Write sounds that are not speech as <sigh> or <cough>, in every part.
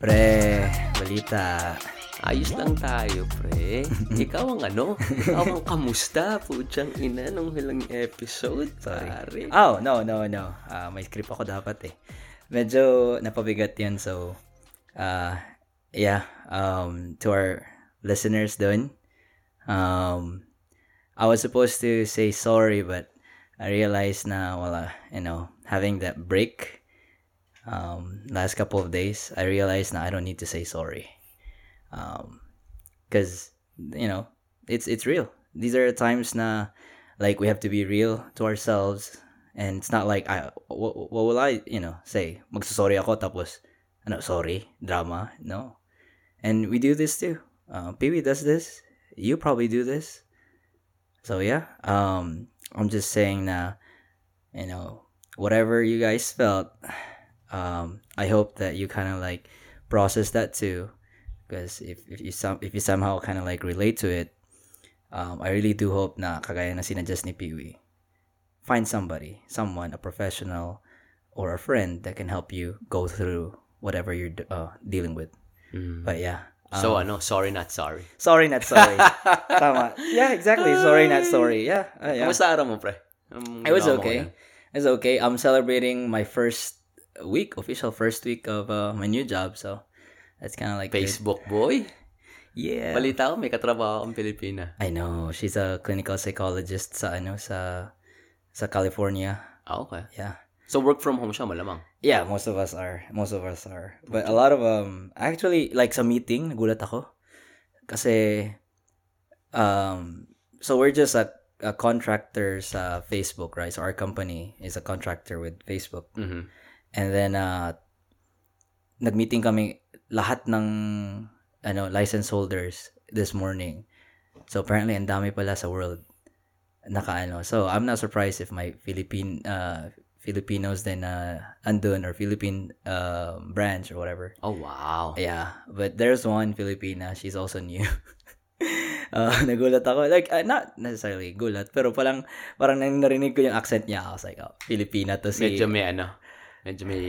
Pre, balita. Ayos lang tayo, pre. <laughs> Ikaw ang ano? Ikaw ang kamusta? Putsang ina nung hilang episode, pare. Oh, no, no, no. Ah, may script ako dapat eh. Medyo napabigat yan. So, uh, yeah. Um, to our listeners dun, um, I was supposed to say sorry, but I realized na, wala, you know, having that break, um, last couple of days, I realized na I don't need to say sorry. Um, cause, you know, it's, it's real. These are times na, like, we have to be real to ourselves. And it's not like, I, what, what will I, you know, say? Magsasorry ako, tapos, ano, sorry, drama. No. And we do this too. Uh, Pee does this. You probably do this. So yeah, um, I'm just saying na, you know, whatever you guys felt, um, I hope that you kind of like process that too, because if if you some if you somehow kind of like relate to it, um, I really do hope na kagaya na sinadjust ni Peewee, find somebody, someone, a professional, or a friend that can help you go through whatever you're uh, dealing with. But yeah. So um, ano, sorry not sorry. Sorry, not sorry. <laughs> Tama. Yeah, exactly. Sorry, not sorry. Yeah. uh, yeah. Kamusta araw mo, pre? Um, It was mo okay. It's okay. I'm celebrating my first week, official first week of uh, my new job. So that's kind of like. Facebook boy. Yeah. Balita ko, may katrabaho akong Pilipina. I know. She's a clinical psychologist sa ano sa sa California. Ah, okay. Yeah. So work from home siya, malamang. Yeah, most of us are. Most of us are. But a lot of um actually like sa meeting, nagulat ako. Kasi um so we're just a, a contractor sa Facebook, right? So our company is a contractor with Facebook. Mhm. And then uh nagmeeting kami lahat ng ano license holders this morning. So apparently ang dami pala sa world nakaano. So I'm not surprised if my Philippine uh Filipinos then uh andun or Philippine uh, branch or whatever. Oh, wow. Yeah, but there's one Filipina, she's also new. <laughs> uh, nagulat ako. Like, uh, not necessarily gulat, pero parang, parang narinig ko yung accent niya. I was like, oh, Filipina to si... Medyo may ano, medyo may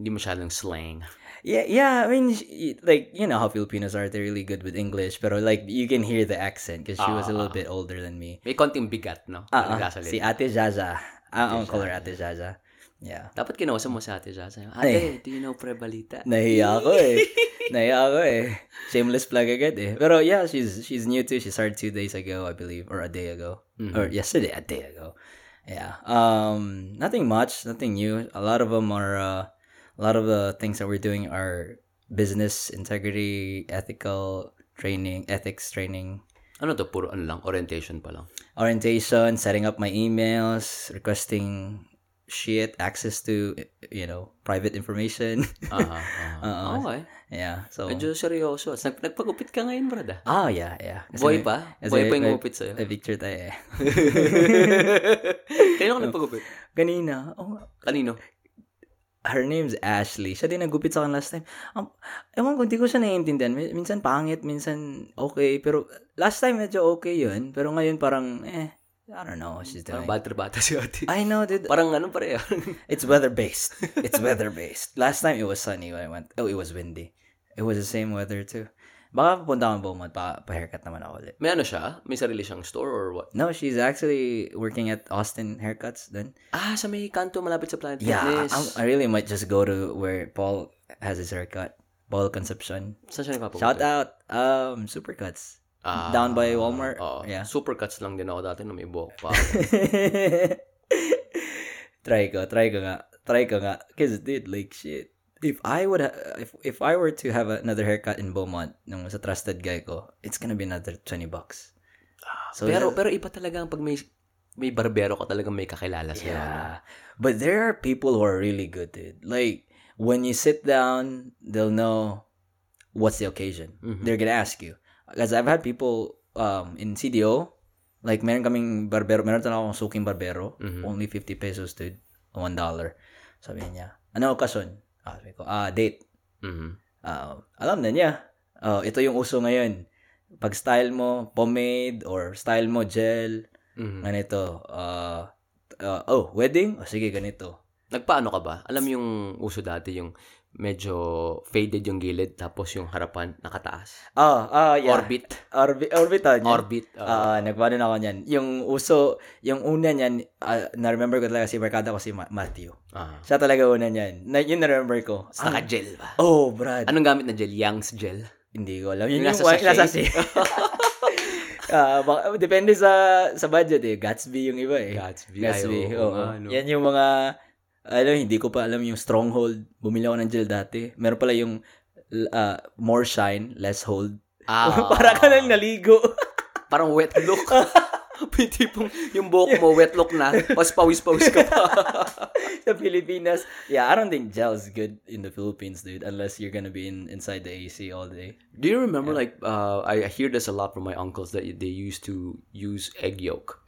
hindi masyadong slang. Yeah, yeah. I mean, sh- like you know how Filipinos are. They're really good with English, pero like you can hear the accent because she was a little Ah. bit older than me. May konting bigat, no? Ah, ah, Nagsasalita. si Ate Jaja. Ah, ang color Ate Jaja. Yeah. Dapat kinausap mo sa ate siya. Sabi, Ay. Do you know pre balita? Nahiya <laughs> ako eh. Nahiya ako eh. Shameless plug agad eh. Pero yeah, she's she's new too. She started two days ago, I believe, or a day ago, or yesterday, a day ago. Yeah. Um, nothing much, nothing new. A lot of them are. Uh, a lot of the things that we're doing are business integrity, ethical training, ethics training, Ano to? Puro ano lang? Orientation pa lang. orientation, setting up my emails, requesting shit, access to you know private information. Aha. aha. Oo. Okay. yeah. So. Medyo seryoso. Nag nagpagupit ka ngayon, brad ah. Oh, yeah, yeah. Kasi Boy pa? kasi Boy pa yung gumupit sa'yo? May picture tayo eh. <laughs> Kailan ka nagpagupit? Kanina, oh, Kanino? her name's Ashley. Siya din nagupit sa akin last time. Um, ewan ko, hindi ko siya naiintindihan. Min- Minsan pangit, minsan okay. Pero last time medyo okay yun. Pero ngayon parang, eh, I don't know what she's Parang doing. bad trip <laughs> si ate. I know, dude. Parang ano pare. <laughs> It's weather-based. It's weather-based. Last time it was sunny when I went. Oh, it was windy. It was the same weather too. Baka pupunta akong Beaumont, pa, pa-haircut naman ako ulit. May ano siya? May sarili siyang store or what? No, she's actually working at Austin Haircuts then. Ah, sa may kanto malapit sa Planet Yeah, Fitness. I'm- I really might just go to where Paul has his haircut. Paul Concepcion. Saan siya nagpapagupit? Shout out, um, Supercuts. Ah, Down by Walmart. Oo. Yeah. Supercuts lang din ako dati nung may buhok pa. <laughs> try ko, try ko nga. Try ko nga. Cause dude, like shit. If I would ha- if if I were to have another haircut in Beaumont nung sa trusted guy ko, it's gonna be another 20 bucks. So pero pero iba talaga ang pag may may barbero ka talagang may kakilala sa Yeah. But there are people who are really good, dude. Like, when you sit down, they'll know what's the occasion. Mhm. They're gonna ask you. Because I've had people um, in CDO, like, meron kaming barbero, meron talaga akong suking barbero, Mhm. only 50 pesos, dude. $1 dollar. Sabi niya, ano okasyon? Ah, sabi ko, ah, date. Mhm. Ah, alam na niya. Oh, ito yung uso ngayon. Pag style mo, pomade, or style mo, gel, Mhm. ganito, ah, ah, oh, wedding? O sige, ganito. Nagpaano ka ba? Alam yung uso dati yung medyo faded yung gilid, tapos yung harapan nakataas. Ah, ah, yeah. Orbit. Orbit, orbitan. yan. Orbit. Ah, nagpano na ako niyan. Yung uso, yung una niyan, ah, na-remember ko talaga si barkada ko si Ma- Matthew. Ah. Siya talaga una niyan. Na, yun na-remember ko. Tapos naka-gel ba? Oh, Brad. Anong gamit na gel? Young's gel? Hindi ko alam. Yun Yung yung, nasa sachet? nasa. <laughs> Ah, baka- depende sa sa budget eh. Gatsby yung iba eh. Gatsby. Gatsby. Ay, oo, oo. nga, no. Yan yung mga ano, hindi ko pa alam yung Stronghold. Bumili ako ng gel dati. Meron pala yung ah, more shine, less hold. Ah, <laughs> Para ka lang naligo. <laughs> Parang wet look. <laughs> May tipong yung buhok mo wet look na, pas pawis-pawis ka pa. sa Pilipinas. Yeah, I don't think gel's good in the Philippines, dude, unless you're gonna be in inside the AC all day. Do you remember like uh, I I hear this a lot from my uncles that they used to use egg yolk.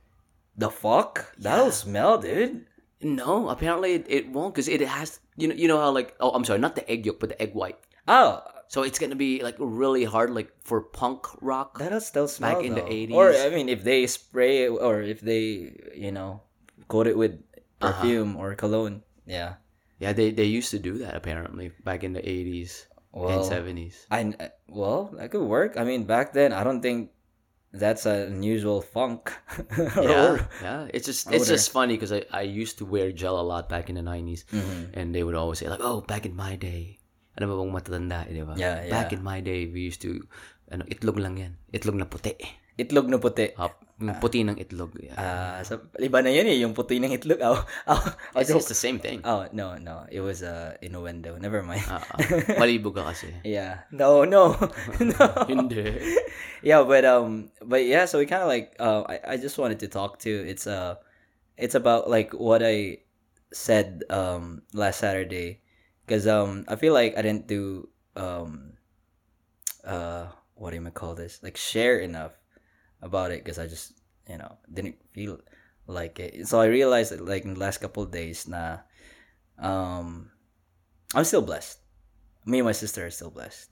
The fuck? That'll smell, dude. No, apparently it, it won't because it has you know you know how like oh I'm sorry not the egg yolk but the egg white. Oh, So it's gonna be like really hard like for punk rock. that'll still smell Back in the 80s. Or I mean, if they spray it or if they, you know, coat it with uh-huh. perfume or cologne. Yeah. Yeah, they they used to do that apparently back in the 80s Well, and 70s. I uh, well, that could work. I mean, back then, I don't think that's an unusual funk. <laughs> Yeah, yeah. It's just it's just funny because I, I used to wear gel a lot back in the 90s Mhm. and they would always say like, oh, back in my day. Ano ba bang matatanda, di ba? Yeah, Back in my day, we used to, ano, itlog lang yan. Itlog na puti. Itlog na puti. Up, yung puti ng itlog. Yeah. Ah, sa iba na yun eh, yung puti ng itlog. Oh, oh, oh, it's, it's the same thing. oh no, no. It was uh, innuendo. Never mind. Ah, ah. Malibo ka kasi. <laughs> yeah. No, no. <laughs> no. <laughs> Hindi. yeah, but um but yeah, so we kind of like uh I, I just wanted to talk to it's uh it's about like what I said um last Saturday cuz um I feel like I didn't do um uh what do you call this? Like share enough about it cuz I just, you know, didn't feel like it. So I realized that like in the last couple days na um I'm still blessed. Me and my sister are still blessed.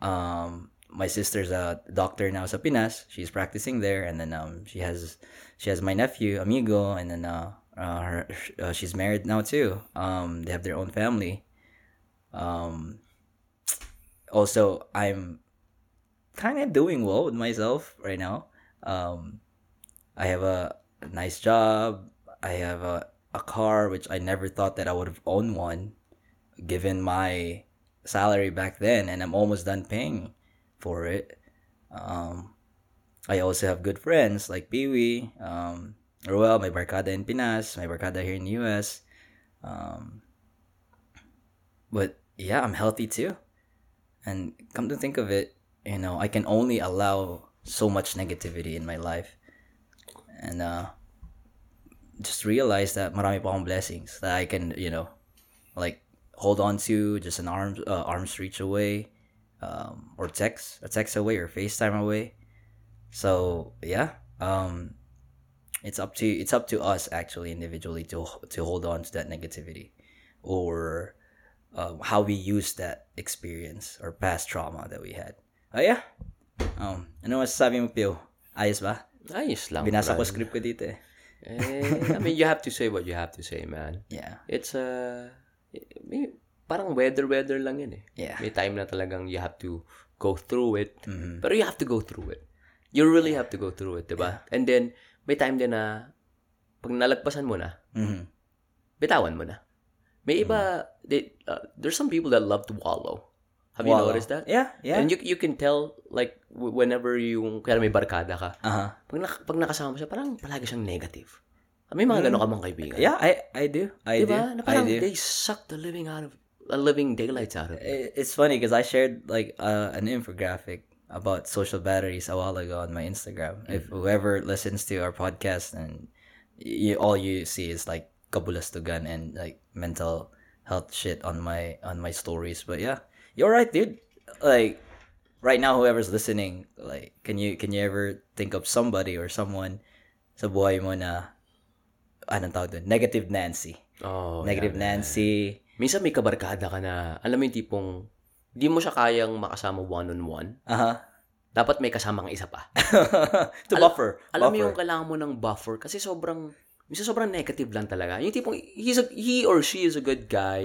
Um my sister's a doctor now sa Pinas. She's practicing there, and then um, she has she has my nephew Amigo, and then uh, uh, her, uh, she's married now too. Um, they have their own family. Um, also, I'm kind of doing well with myself right now. Um, I have a, nice job. I have a a car which I never thought that I would have owned one, given my salary back then, and I'm almost done paying for it. Um, I also have good friends like Pee-wee, um, Roel, my barkada in Pinas, my barkada here in the US. Um, but yeah, I'm healthy too. And come to think of it, you know, I can only allow so much negativity in my life. And uh, just realize that marami pa akong blessings that I can, you know, like hold on to just an arm's uh, arm's reach away um, or text a text away or FaceTime away. So yeah, um, it's up to it's up to us actually individually to to hold on to that negativity or um, how we use that experience or past trauma that we had. Oh yeah. Um, ano masasabi mo, Pio? Ayos ba? Ayos lang. Binasa ko script ko dito eh. Eh, I mean, you have to say what you have to say, man. Yeah. It's uh, may, parang weather-weather lang yun eh. Yeah. May time na talagang you have to go through it. Mhm. Pero you have to go through it. You really have to go through it, diba? And then, may time din na, pag nalagpasan mo na, Mhm. bitawan mo na. May iba, they, uh, there's some people that love to wallow. Have you noticed that? Yeah, yeah. And you you can tell, like, whenever yung, kaya may barkada ka, uh-huh. pag, nak- pag nakasama mo siya, parang palagi siyang negative. May mga gano'n ka bang kaibigan? Yeah, I I do. I Diba? do. Na I do. they suck the living out of, uh, living daylights out of it. It- It's funny because I shared like uh, an infographic about social batteries a while ago on my Instagram. If whoever listens to our podcast and you, all you see is like kabulastugan and like mental health shit on my on my stories. But yeah, you're right, dude. Like right now, whoever's listening, like, can you can you ever think of somebody or someone sa buhay mo na anong tawag doon? Negative Nancy. Oh, Negative yeah, Nancy. Minsan may kabarkada ka na, alam mo yung tipong, di mo siya kayang makasama one-on-one. Uh-huh. Dapat may kasama kang isa pa. <laughs> to Al- buffer. Alam mo yung kailangan mo ng buffer kasi sobrang minsan sobrang negative lang talaga. Yung tipong, he's a, he or she is a good guy,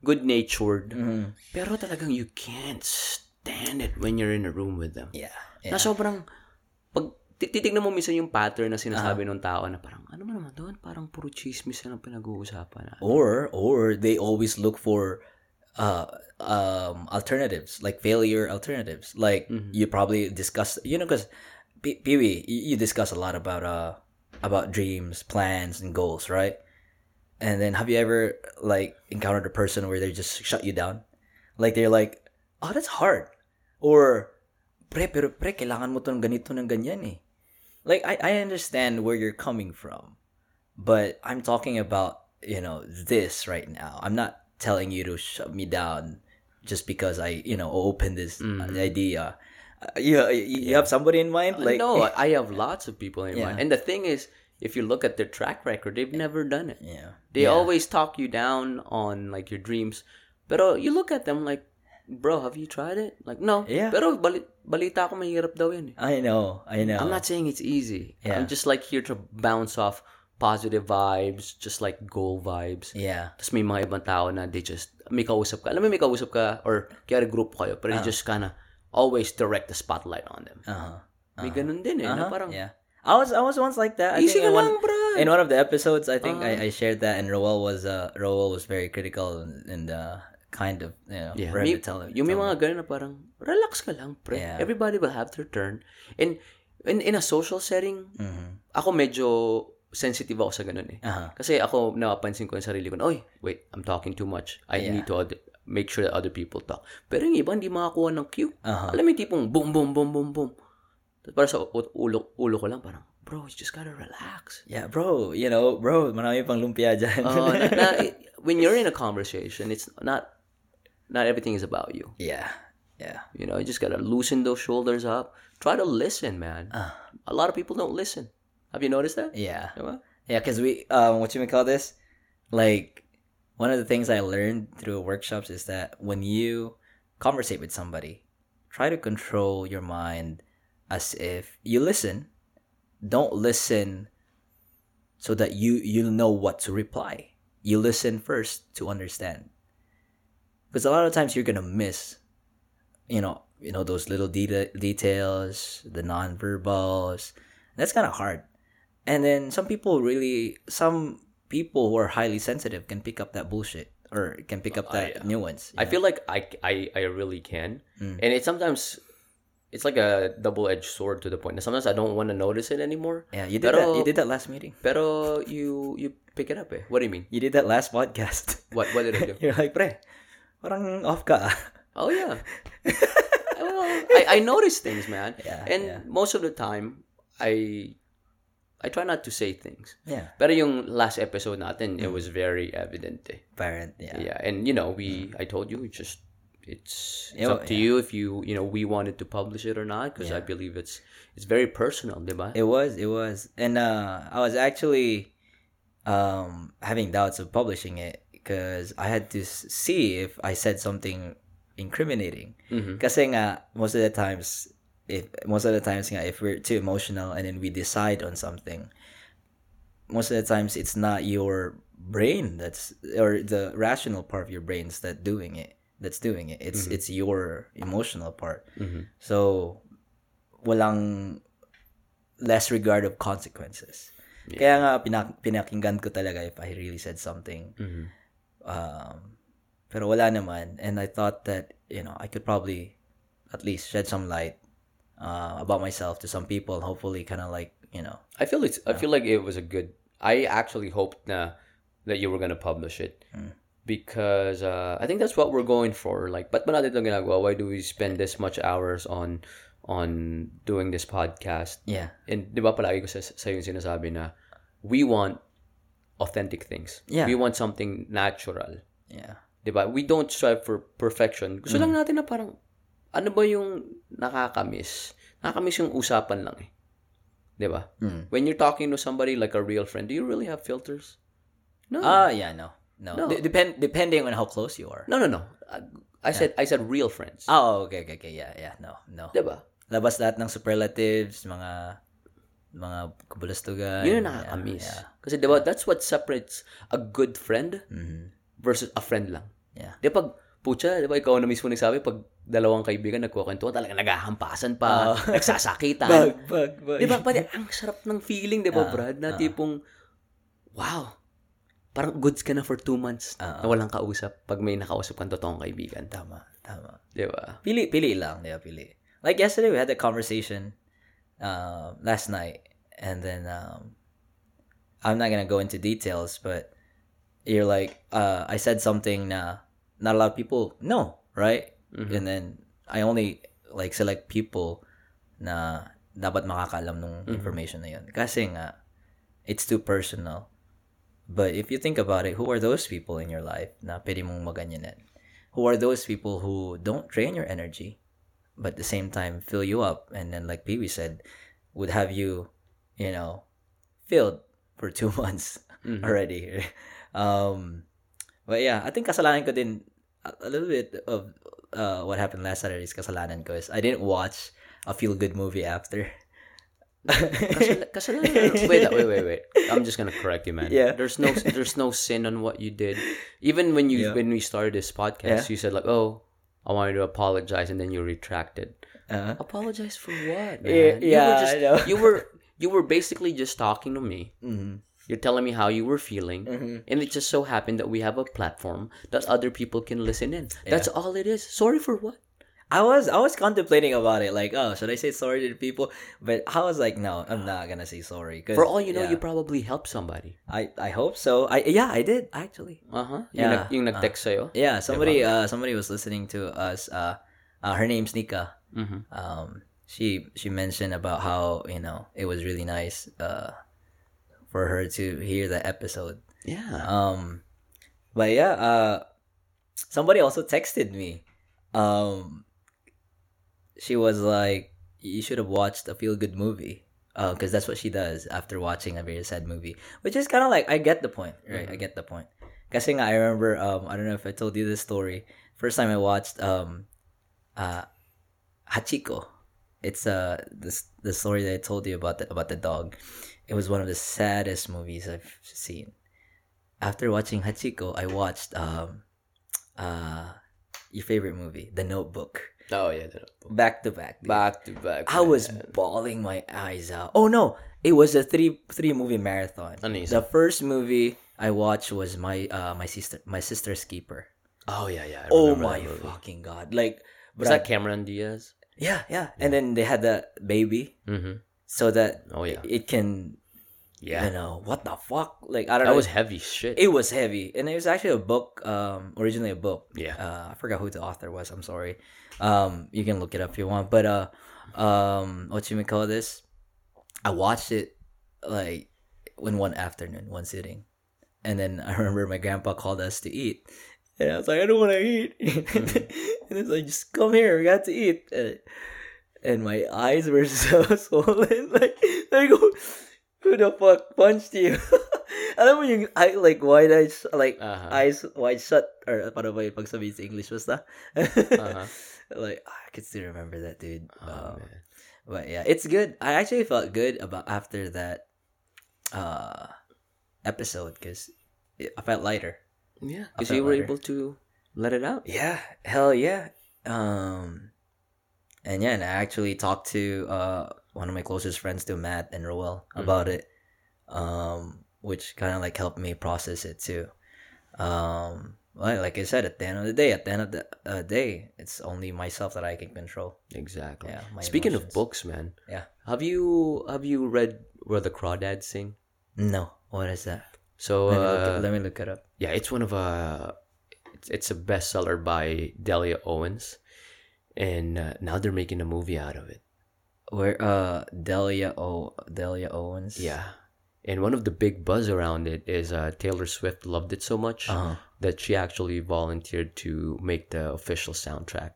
good-natured, Mhm. pero talagang you can't stand it when you're in a room with them. Yeah. Na Yeah. sobrang, pag ti- titignan mo minsan yung pattern na sinasabi Ah. ng tao na parang, ano man naman doon? Parang puro chismis na lang pinag-uusapan na. Or or they always look for uh um alternatives like failure alternatives like Mm-hmm. you probably discuss you know because Pee-wee you discuss a lot about uh about dreams plans and goals right? And then have you ever like encountered a person where they just shut you down? Like they're like oh that's hard. Or pre pero pre kailangan mo tong ganito ng ganyan eh. Like I I understand where you're coming from but I'm talking about you know this right now. I'm not telling you to shut me down just because I you know open this uh, idea. You, you you have somebody in mind like no, I have lots of people in Yeah. mind. And the thing is, if you look at their track record, they've never done it. yeah They yeah. always talk you down on like your dreams. Pero you look at them like, bro, have you tried it? Like, no. Yeah. Pero bali- balita ko mahirap daw yun eh. I know I know I'm not saying it's easy. Yeah. I'm just like here to bounce off positive vibes, just like goal vibes. yeah Tapos may mga ibang tao na they just, may kausap ka. Alam mo, may kausap ka or kaya group kayo, pero you just kinda always direct the spotlight on them. uh-huh May ganun din eh, uh-huh parang, yeah I was I was once like that I easy think in one, lang, bro. in one of the episodes I think Uh-huh. I, I shared that and Roel was uh Roel was very critical and, and uh kind of you know Yeah. May, to tell him yung may mga ganun na parang, relax ka lang, pre. Yeah. Everybody will have their turn. And in, in a social setting, Mhm. ako medyo sensitive ako sa ganun eh. uh-huh Kasi ako, napapansin ko yung sarili ko, oy, wait, I'm talking too much. I Yeah. need to make sure that other people talk. Pero yung iba, hindi makakuha ng cue. Uh-huh. Alam mo yung tipong boom, boom, boom, boom, boom. Tapos para sa ulo, ulo ko lang, parang, bro, you just gotta relax. yeah bro you know bro marami pang lumpia dyan Uh, na, na, <laughs> when you're in a conversation, it's not, not everything is about you. yeah yeah You know, you just gotta loosen those shoulders up. Try to listen, man. Ah. A lot of people don't listen. Have you noticed that? Yeah. Diba? Yeah, because we, um, what you may call this? Like, one of the things I learned through workshops is that when you conversate with somebody, try to control your mind as if you listen. Don't listen so that you you know what to reply. You listen first to understand. Because a lot of times you're gonna miss, you know, you know those little de- details, the non-verbals. That's kind of hard and then some people really some people who are highly sensitive can pick up that bullshit or can pick up that yeah. nuance I feel like I, I, I really can. Mm. And it sometimes, it's like a double-edged sword to the point that sometimes I don't want to notice it anymore. yeah you did that you did that last meeting Pero you you pick it up eh. What do you mean? you did that last podcast <laughs> What what did I do? you're like pre parang off ka ah." Oh yeah. <laughs> well, I, I notice things, man. Yeah, and yeah. most of the time, I I try not to say things. yeah Pero yung last episode natin, it was very evident eh. parent yeah Yeah, and you know, we I told you it's just it's it's Yeah, up to you if you you know we wanted to publish it or not because I believe it's it's very personal, diba? it was it was and uh i was actually um having doubts of publishing it because i had to see if i said something incriminating Mhm. Kasi nga, most of the times, if most of the times nga, if we're too emotional and then we decide on something, most of the times it's not your brain that's or the rational part of your brains that doing it that's doing it it's it's your emotional part Mhm. so walang less regard of consequences kaya nga pinak- pinakinggan ko talaga if I really said something Mhm. um, pero wala naman. And I thought that, you know, I could probably at least shed some light uh, about myself to some people. Hopefully, kind of like, you know, I feel it's I feel like it was a good. I actually hoped na that you were gonna publish it Mm. because uh, I think that's what we're going for. Like, but natin ito ginagawa? Why do we spend this much hours on on doing this podcast? yeah, And di ba palagi ko sa sa yung sinasabi na we want authentic things. Yeah. We want something natural. yeah, Di ba? We don't strive for perfection. Gusto lang natin na parang ano ba yung nakakamiss? Nakakamiss yung usapan lang eh. Di ba? Mm. When you're talking to somebody like a real friend, do you really have filters? No. Ah, yeah, no, no. No. D- depend depending on how close you are. no, no, no. Uh, I said I said real friends. Oh, okay, okay, okay. Yeah, yeah. No, no. Di ba? Labas lahat ng superlatives, mga mga kabulastugan. Yun yeah, nakakamiss. Yeah. Kasi diba, that's what separates a good friend Mhm. versus a friend lang. Yeah. Di ba, pag, pucha, di ba, ikaw na mismo nagsabi, pag dalawang kaibigan nagkukwentuhan, talaga naghahampasan pa, <laughs> nagsasakitan. Bag, bag, bag. Di ba, pati, ang sarap ng feeling, di ba, Ah, Brad, na ah. tipong, wow, parang goods ka na for two months Ah, na walang kausap pag may nakausap kang totoong kaibigan. Tama, tama. Di ba? Pili, pili lang. Yeah, pili. Like yesterday, we had a conversation uh, last night, and then um, I'm not gonna go into details, but you're like, uh, I said something na not a lot of people know, right? Mhm. And then I only like select people na dapat makakalam nung information na yun. Kasi nga, it's too personal. But if you think about it, who are those people in your life na pwede mong maganyanan? Who are those people who don't drain your energy, but at the same time fill you up? And then, like Pee Wee said, would have you, you know, filled for two <laughs> months Mhm. already. <laughs> um, but yeah, I think kasalanan ko din a, little bit of uh, what happened last Saturday's kasalanan ko is I didn't watch a feel good movie after. Kasal- <laughs> kasalanan. wait, wait, wait, wait. I'm just gonna correct you, man. Yeah. There's no, there's no sin on what you did. Even when you, Yeah. when we started this podcast, Yeah. you said like, oh, I wanted to apologize, and then you retracted. Uh, Apologize for what, man? Yeah, you yeah, were just, I know. you were, you were basically just talking to me. mhm, You're telling me how you were feeling, mhm. and it just so happened that we have a platform that other people can listen in. That's all it is. Sorry for what? I was I was contemplating about it, like, oh, should I say sorry to the people? But I was like, no, I'm not gonna say sorry. 'cause, For all you know, yeah, you probably helped somebody. I I hope so. I yeah, I did actually. Uh huh. Yung, Yeah. nag, yung nag-text sa'yo. Yeah, somebody uh somebody was listening to us. Uh, uh her name's Nika. Mm-hmm. um she she mentioned about how you know it was really nice uh for her to hear the episode. Yeah. um but yeah uh somebody also texted me. Um she was like you should have watched a feel good movie because that's what she does after watching a very sad movie which is kind of like i get the point right? I get the point. Guessing i remember um i don't know if i told you this story. First time i watched um uh hachiko. It's uh this the story that i told you about the, about the dog it was one of the saddest movies i've seen after watching hachiko i watched um uh your favorite movie the notebook Oh, yeah. that- back to back dude. Back to back. I was bawling my eyes out. Oh no, it was a three three movie marathon. Yung The first movie I watched was my uh my sister my sister's keeper. Oh, yeah, yeah. Oh my fucking god! Like, Was that Cameron Diaz? yeah, yeah, And then they had the baby Mm-hmm. So that Oh, yeah. it can yeah. you know what the fuck? Like I don't That know. was heavy shit. it was heavy and it was actually a book um originally a book. Yeah. uh, i forgot who the author was i'm sorry. Um you can look it up if you want but uh um what you may call this? I watched it like in one afternoon one sitting. And then i <laughs> remember my grandpa called us to eat. And i was like i don't want to eat <laughs> and it's like just come here we got to eat. And, and my eyes were <laughs> so swollen <laughs> like like who the fuck punched you <laughs> alam mo yung eye, like wide eyes like Uh-huh. eyes wide shut or paano ba yung pag sabihin sa English basta Uh-huh. like I can still remember that dude Oh, Um, but yeah it's good I actually felt good about after that uh episode because I felt lighter Yeah. Because you were lighter. able to let it out. yeah hell yeah um and yeah and I actually talked to uh one of my closest friends to Matt and Roel about it um which kind of like helped me process it too um well, like I said at the end of the day at the end of the uh, day it's only myself that I can control Exactly. yeah Speaking of books, man. Yeah. Have you have you read Where the Crawdads Sing? no what is that So let, me look it, uh, let me look it up yeah, it's one of a it's, it's a bestseller by Delia Owens, and uh, now they're making a movie out of it. where uh Delia O Delia Owens Yeah, and one of the big buzz around it is uh, Taylor Swift loved it so much uh that she actually volunteered to make the official soundtrack.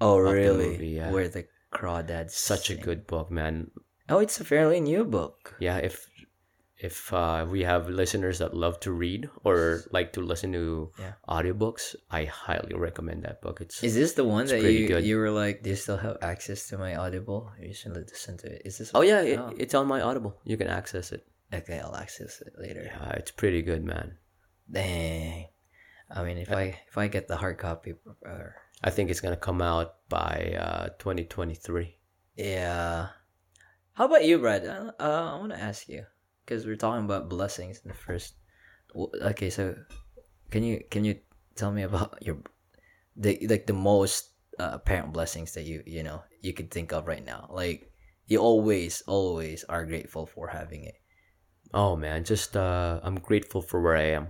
oh the really movie, yeah. where the crawdads Such a good book, man. oh it's a fairly new book Yeah, if if uh, we have listeners that love to read or like to listen to Yeah. audiobooks, I highly recommend that book. It's Is this the one that you good. you were like? Do you still have access to my Audible? You should listen to it. Is this? oh yeah, it, Oh. it's on my Audible. You can access it. Okay, I'll access it later. Yeah, it's pretty good, man. Dang. I mean, if I if I get the hard copy, or I think it's gonna come out by uh, 2023. yeah. How about you, Brad? Uh, I want to ask you because we're talking about blessings in the first. Okay, so can you can you tell me about <laughs> your the like the most uh, apparent blessings that you you know you could think of right now? Like you always always are grateful for having it. Oh man, just uh, I'm grateful for where I am,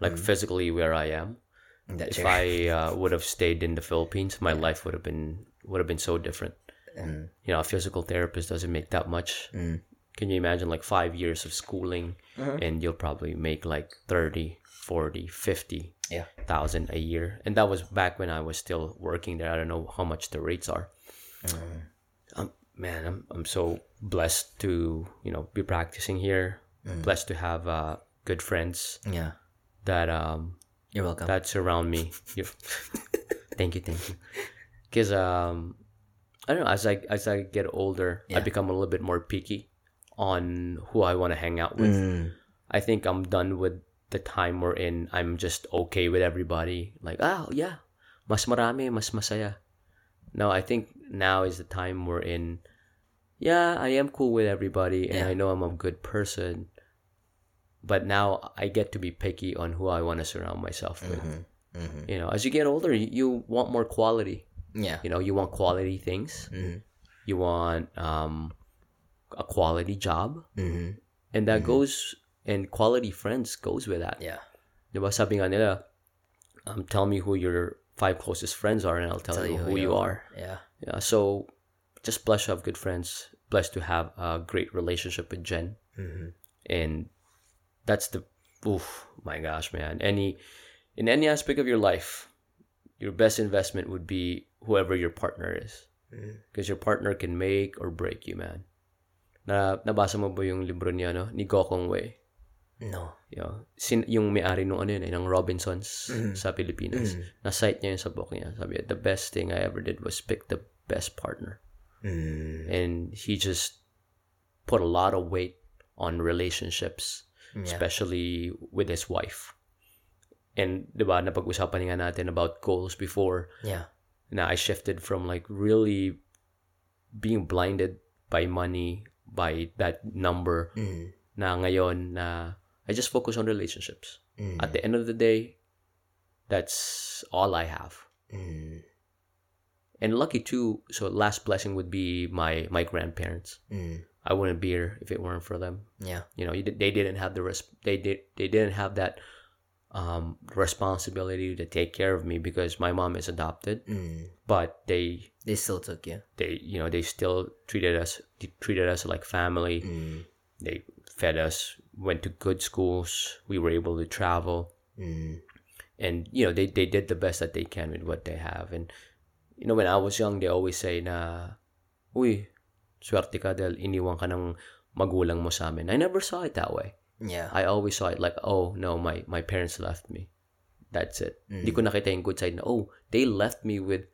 like Mm. physically where I am. That If. I <laughs> uh, would have stayed in the Philippines, my life would have been would have been so different. Mm, You know, a physical therapist doesn't make that much. mm. Can you imagine like five years of schooling Uh-huh. and you'll probably make like 30, 40, 50 Yeah. thousand a year. And that was back when I was still working there. I don't know how much the rates are. Mm. Um, man, I'm, I'm so blessed to, you know, be practicing here. Mm. Blessed to have uh, good friends Yeah, that um you're welcome. that surround me. <laughs> <laughs> Thank you, thank you. Because um, I don't know. As I as I get older, I become a little bit more picky on who I want to hang out with. Mm. I think I'm done with the time we're in. I'm just okay with everybody. Like, ah, yeah, mas marami, mas masaya. No, I think now is the time we're in. Yeah, I am cool with everybody, and Yeah. I know I'm a good person. But now I get to be picky on who I want to surround myself with. Mhm. Mhm. You know, as you get older, you, you want more quality. Yeah. You know, you want quality things. Mhm. You want um, a quality job, Mhm. and that goes and quality friends goes with that. Yeah. Diba sabi nga nila, um, tell me who your five closest friends are and I'll tell, you, who, you are. Yeah. Yeah, so just blessed to have good friends, blessed to have a great relationship with Jen. Mhm. And that's the, oof, my gosh, man. Any, in any aspect of your life, your best investment would be whoever your partner is. Because your partner can make or break you, man. Na, nabasa mo ba yung libro niya, no? Ni Gokong Wei? No. Yo, sin, yung may-ari nung ano yun, eh, ng Robinsons Mhm. sa Pilipinas. Mhm. Na-cite niya yun sa book niya. Sabi niya, the best thing I ever did was pick the best partner. Mm. And he just put a lot of weight on relationships, Yeah. especially with his wife. And, di ba, napag-usapan nga natin about goals before Yeah. na I shifted from like really being blinded by money, by that number, Mm. na ngayon na I just focus on relationships. Mm. At the end of the day, that's all I have. Mm. And lucky too, so last blessing would be my my grandparents. Mm. I wouldn't be here if it weren't for them. Yeah. You know, they didn't have the res- they did they didn't have that um responsibility to take care of me because my mom is adopted, Mm. but they They still took you. they you know, they still treated us treated us like family. Mm. They fed us, went to good schools, we were able to travel. Mm. and you know they they did the best that they can with what they have and you know when I was young they always say na uy swerte ka dahil iniwan ka ng magulang mo sa amin I never saw it that way Yeah. I always saw it like oh no my my parents left me that's it Mm. hindi ko nakita yung good side na oh they left me with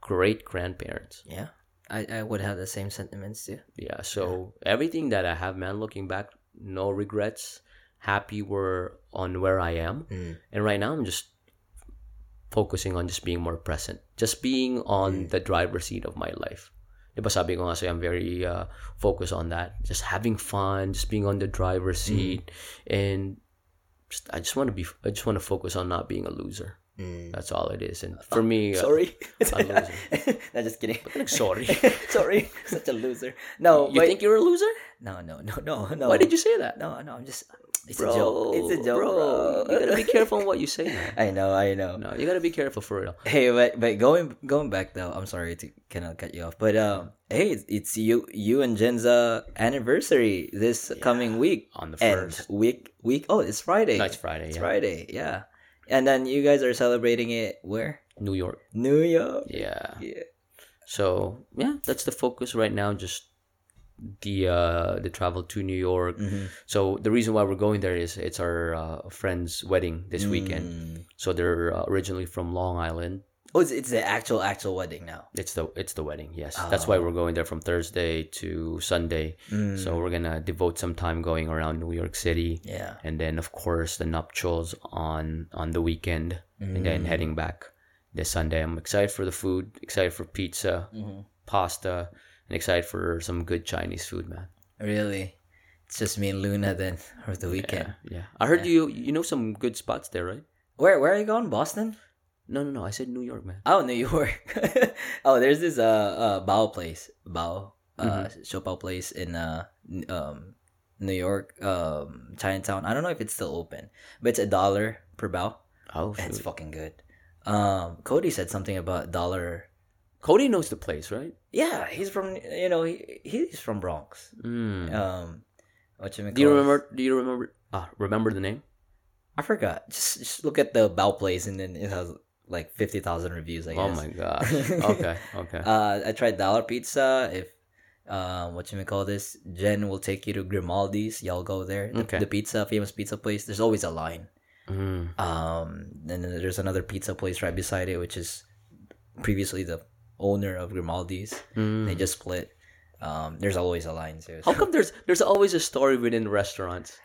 great grandparents Yeah. I, I would have the same sentiments too. yeah so everything that I have man looking back no regrets happy we're on where I am Mm. And right now, I'm just focusing on just being more present. Just being on the driver's seat of my life. Diba sabi ko nga sa'yo, I'm very uh, focused on that. Just having fun, just being on the driver's seat. And just, I just want to be, I just want to focus on not being a loser. Mm. That's all it is. And for me, uh, Sorry. loser. <laughs> no, just kidding. sorry. <laughs> Sorry. Such a loser. No, you but- think you're a loser? no, no, no, no, no. Why did you say that? No, no, I'm just. It's bro, a joke. It's a joke, bro. You gotta be careful on what you say, man. <laughs> I know, I know. No, you gotta be careful for real. Hey, but but going going back though, I'm sorry to kind of cut you off, but um, hey, it's, it's you you and Jen's uh, anniversary this coming week On the and first. week week. Oh, it's Friday. No, it's Friday. It's Yeah. Friday. Yeah, and then you guys are celebrating it where? New York. New York. Yeah. Yeah. So yeah, that's the focus right now. Just the uh, the travel to New York. Mm-hmm. So the reason why we're going there is it's our uh, friend's wedding this weekend. Mm. So they're uh, originally from Long Island. Oh, it's, it's the actual actual wedding now. It's the it's the wedding. Yes, that's why Oh. we're going there from Thursday to Sunday. Mm. So we're gonna devote some time going around New York City, Yeah. and then of course the nuptials on on the weekend, and Mm. then heading back this Sunday. I'm excited for the food, excited for pizza, Mm-hmm. pasta, and excited for some good Chinese food, man. Really, it's just me and Luna then <laughs> for the weekend. Yeah, yeah. I heard you you know some good spots there, right? Where where are you going? Boston? No, no, no. I said New York, man. Oh, New York. <laughs> oh, there's this uh uh Bao place, Bao uh Siopao place in uh um New York um Chinatown. I don't know if it's still open, but it's a dollar per bao. Oh, And it's fucking good. Um, Cody said something about dollar. Cody knows the place, right? Yeah, he's from you know he he's from Bronx. Mm. Um, what you do you remember? Do you remember? Ah, remember the name? I forgot. Just just look at the bao place, and then it has like fifty thousand reviews. I guess. Oh my <laughs> gosh. okay, okay. Uh, I tried dollar pizza. If um, what you may call this, Jen will take you to Grimaldi's. Y'all go there. The, Okay. the pizza, famous pizza place. There's always a line. Mm. Um, and then there's another pizza place right beside it, which is previously the owner of Grimaldi's. Mm. They just split. Um, there's always a line too. How come there's there's always a story within restaurants?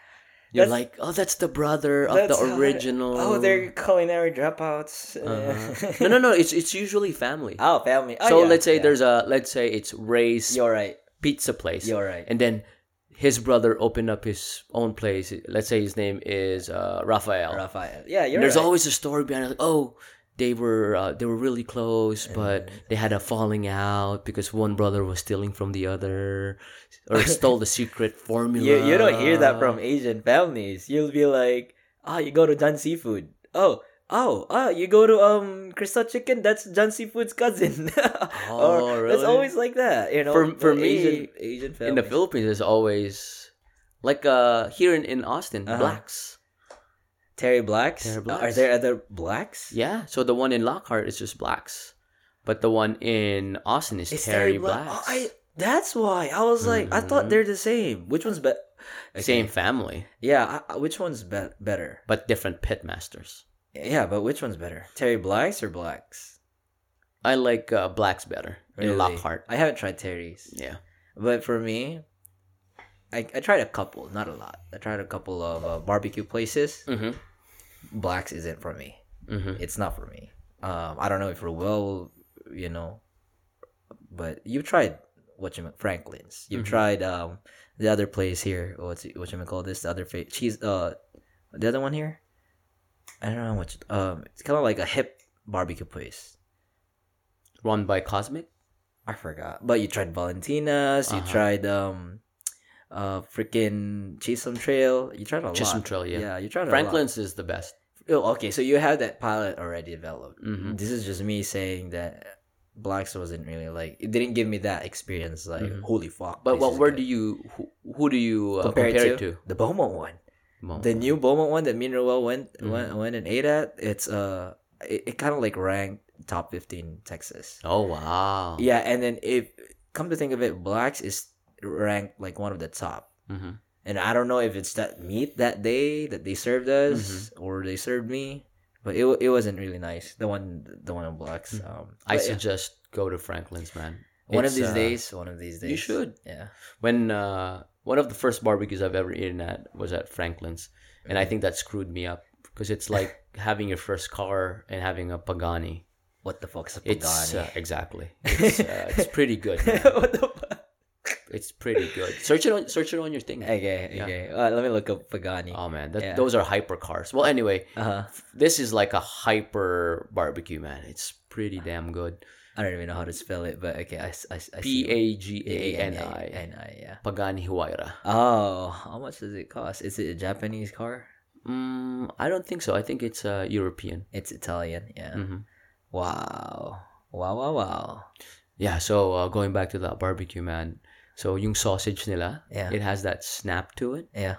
You're That's- like, oh, that's the brother of the original. Oh, they're culinary dropouts. Uh-huh. no, no, no. It's it's <laughs> usually family. Oh, family. Oh, so yeah, let's say yeah. there's a let's say it's Ray's You're right. pizza place, You're right. and then his brother opened up his own place. Let's say his name is uh, Raphael. Raphael. Yeah, you're there's right. always a story behind it. Like, oh, they were uh, they were really close, but they had a falling out because one brother was stealing from the other, or <laughs> stole the secret formula. You, you don't hear that from Asian families. You'll be like, oh, you go to John Seafood. Oh, oh, oh, you go to um Crystal Chicken. That's John Seafood's cousin. <laughs> Oh, or It's always like that. You know, For- for me, Asian Asian families. in the Philippines. There's always like uh here in, in Austin, Uh-huh. blacks. Terry Blacks. Terry Blacks. Are there other blacks? Yeah, so the one in Lockhart is just blacks, but the one in Austin is It's Terry, Black- Blacks. Oh, I, that's why I was like, I thought Mhm. they're the same. Which one's better? Same family, Yeah, I, which one's be- better? but different pitmasters. Yeah, but which one's better? Terry Blacks or Blacks? I like uh, blacks better in Lockhart. I haven't tried Terry's. Yeah. But for me, I, I tried a couple, not a lot. I tried a couple of uh, barbecue places. Mm-hmm. Blacks isn't for me. Mm-hmm. It's not for me. Um, I don't know if Roel, you know, but you've tried what you Franklin's. You've Mhm. tried um the other place here. What's it, what you call this? The other fa- cheese. Uh, the other one here. I don't know what. you- Um, it's kind of like a hip barbecue place. Run by Cosmic. I forgot. But you tried Valentina's. You Uh-huh. tried um, uh, freaking Chisholm Trail. You tried a Chisholm lot. Trail, yeah. Yeah, you tried a Franklin's is the best. Oh, okay, so you have that pilot already developed. Mhm. This is just me saying that Blacks wasn't really like it didn't give me that experience. Like Mhm. holy fuck. But what? Where good. do you? Who, who do you uh, compare, compare, it it to? to? The Beaumont one. Mo- The new Beaumont one that me and Roel went Mhm. went went and ate at. It's uh, it, it kind of like ranked top fifteen Texas. Oh wow. Yeah, and then if come to think of it, Blacks is ranked like one of the top. Mm-hmm. And I don't know if it's that meat that day that they served us Mm-hmm. or they served me, but it it wasn't really nice. The one the one on Blacks. Um, I but yeah, suggest go to Franklin's, man. one of these uh, days. One of these days. you should. Yeah. When uh, one of the first barbecues I've ever eaten at was at Franklin's, and I think that screwed me up because it's like <laughs> having your first car and having a Pagani. What the fuck's a It's Pagani? uh, exactly. <laughs> It's, uh, it's pretty good. <laughs> what the fuck? It's pretty good. Search it on search it on your thing. Okay, Yeah. okay. Uh, let me look up Pagani. Oh man, that, Yeah. those are hyper cars. Well, anyway, Uh-huh. this is like a hyper barbecue, man. It's pretty damn good. I don't even know how to spell it, but okay. I, I, I P. A G A N I. N-I, yeah. Pagani Huayra. Oh, how much does it cost? Is it a Japanese car? Mm, I don't think so. I think it's uh, European. It's Italian, yeah. hmm Wow. Wow, wow, wow. Yeah. So uh, going back to that barbecue, man. So yung sausage nila, Yeah. it has that snap to it, Yeah.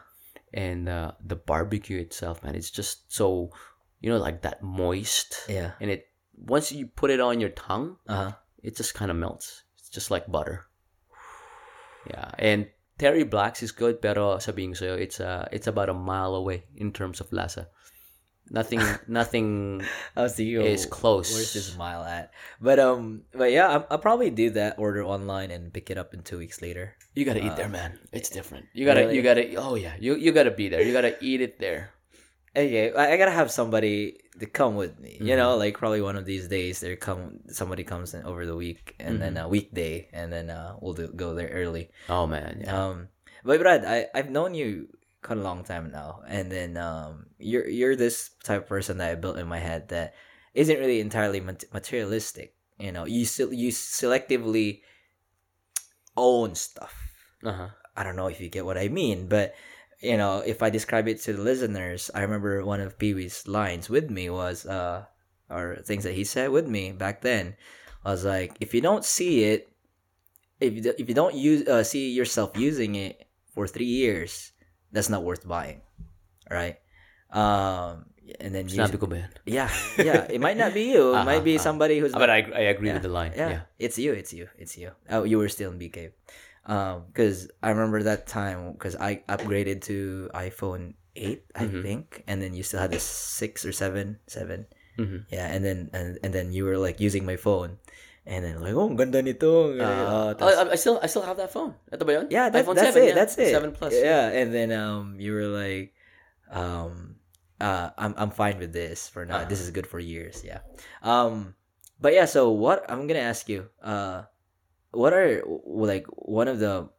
and uh, the barbecue itself, man, it's just so, you know, like that moist, Yeah. and it once you put it on your tongue, Uh-huh. it just kind of melts. It's just like butter. Yeah, and Terry Blacks is good, pero sabihin ko sa'yo, it's uh, it's about a mile away in terms of lasa. Nothing, nothing I was thinking, is close. Where's this mile at? But um, but yeah, I'll, I'll probably do that. Order online and pick it up in two weeks later. You gotta eat there, man. It's different. You gotta, Really? you gotta. Oh yeah, you you gotta be there. You gotta eat it there. Okay, I, I gotta have somebody to come with me. You Mm-hmm. know, like probably one of these days, there come somebody comes in over the week and then Mm-hmm. a weekday, and then uh, we'll do, go there early. Oh man, yeah. Um, but Brad, I I've known you quite a long time now, and then um, you're you're this type of person that I built in my head that isn't really entirely materialistic. You know, you you selectively own stuff. Uh huh. I don't know if you get what I mean, but you know, if I describe it to the listeners, I remember one of Pee Wee's lines with me was, uh, or things that he said with me back then, was like, if you don't see it, if you, if you don't use uh, see yourself using it for three years, that's not worth buying, right? Um, and then you, Sinabi ko ba yeah, yeah, it might not be you, it might be Uh-huh, somebody who's But I, I agree with the line. yeah, Yeah. it's you. It's you. It's you. Oh, you were still in BK. Um, because I remember that time because I upgraded to iPhone eight, I Mhm. think, and then you still had the six or seven, seven. Mhm. Yeah, and then and, and then you were like using my phone, and then like, oh, ang ganda nito. Uh, Uh, oh, I, I still I still have that phone. Ito ba yun? yeah, that, that's 7, it. yeah. That's it. 7 Plus. Yeah, and then um, you were like, um, uh, I'm I'm fine with this for now. This is Uh-huh. good for years. Yeah. Um, but yeah. So what I'm gonna ask you, uh, what are like one of the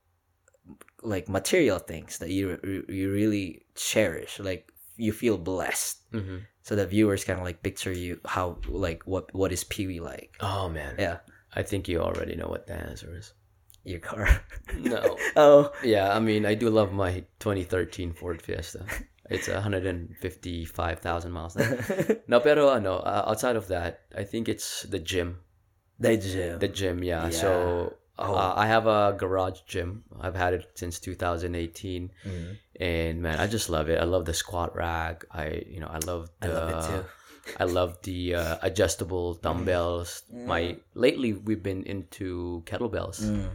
like material things that you you really cherish, like you feel blessed, Mhm. So the viewers kind of like picture you how like what what is Pee Wee like? Oh man. Yeah, I think you already know what the answer is. your car. No. <laughs> oh, Yeah, I mean, I do love my 2013 Ford Fiesta. It's 155,000 miles. Now. <laughs> No, pero ano, uh, outside of that, I think it's the gym. the gym. The gym, yeah. Yeah. So Oh. uh, I have a garage gym. I've had it since 2018, Mhm. And man, I just love it. I love the squat rack. I, you know, I love the. I love it too. I love the uh, adjustable <laughs> dumbbells. My lately we've been into kettlebells, Mm.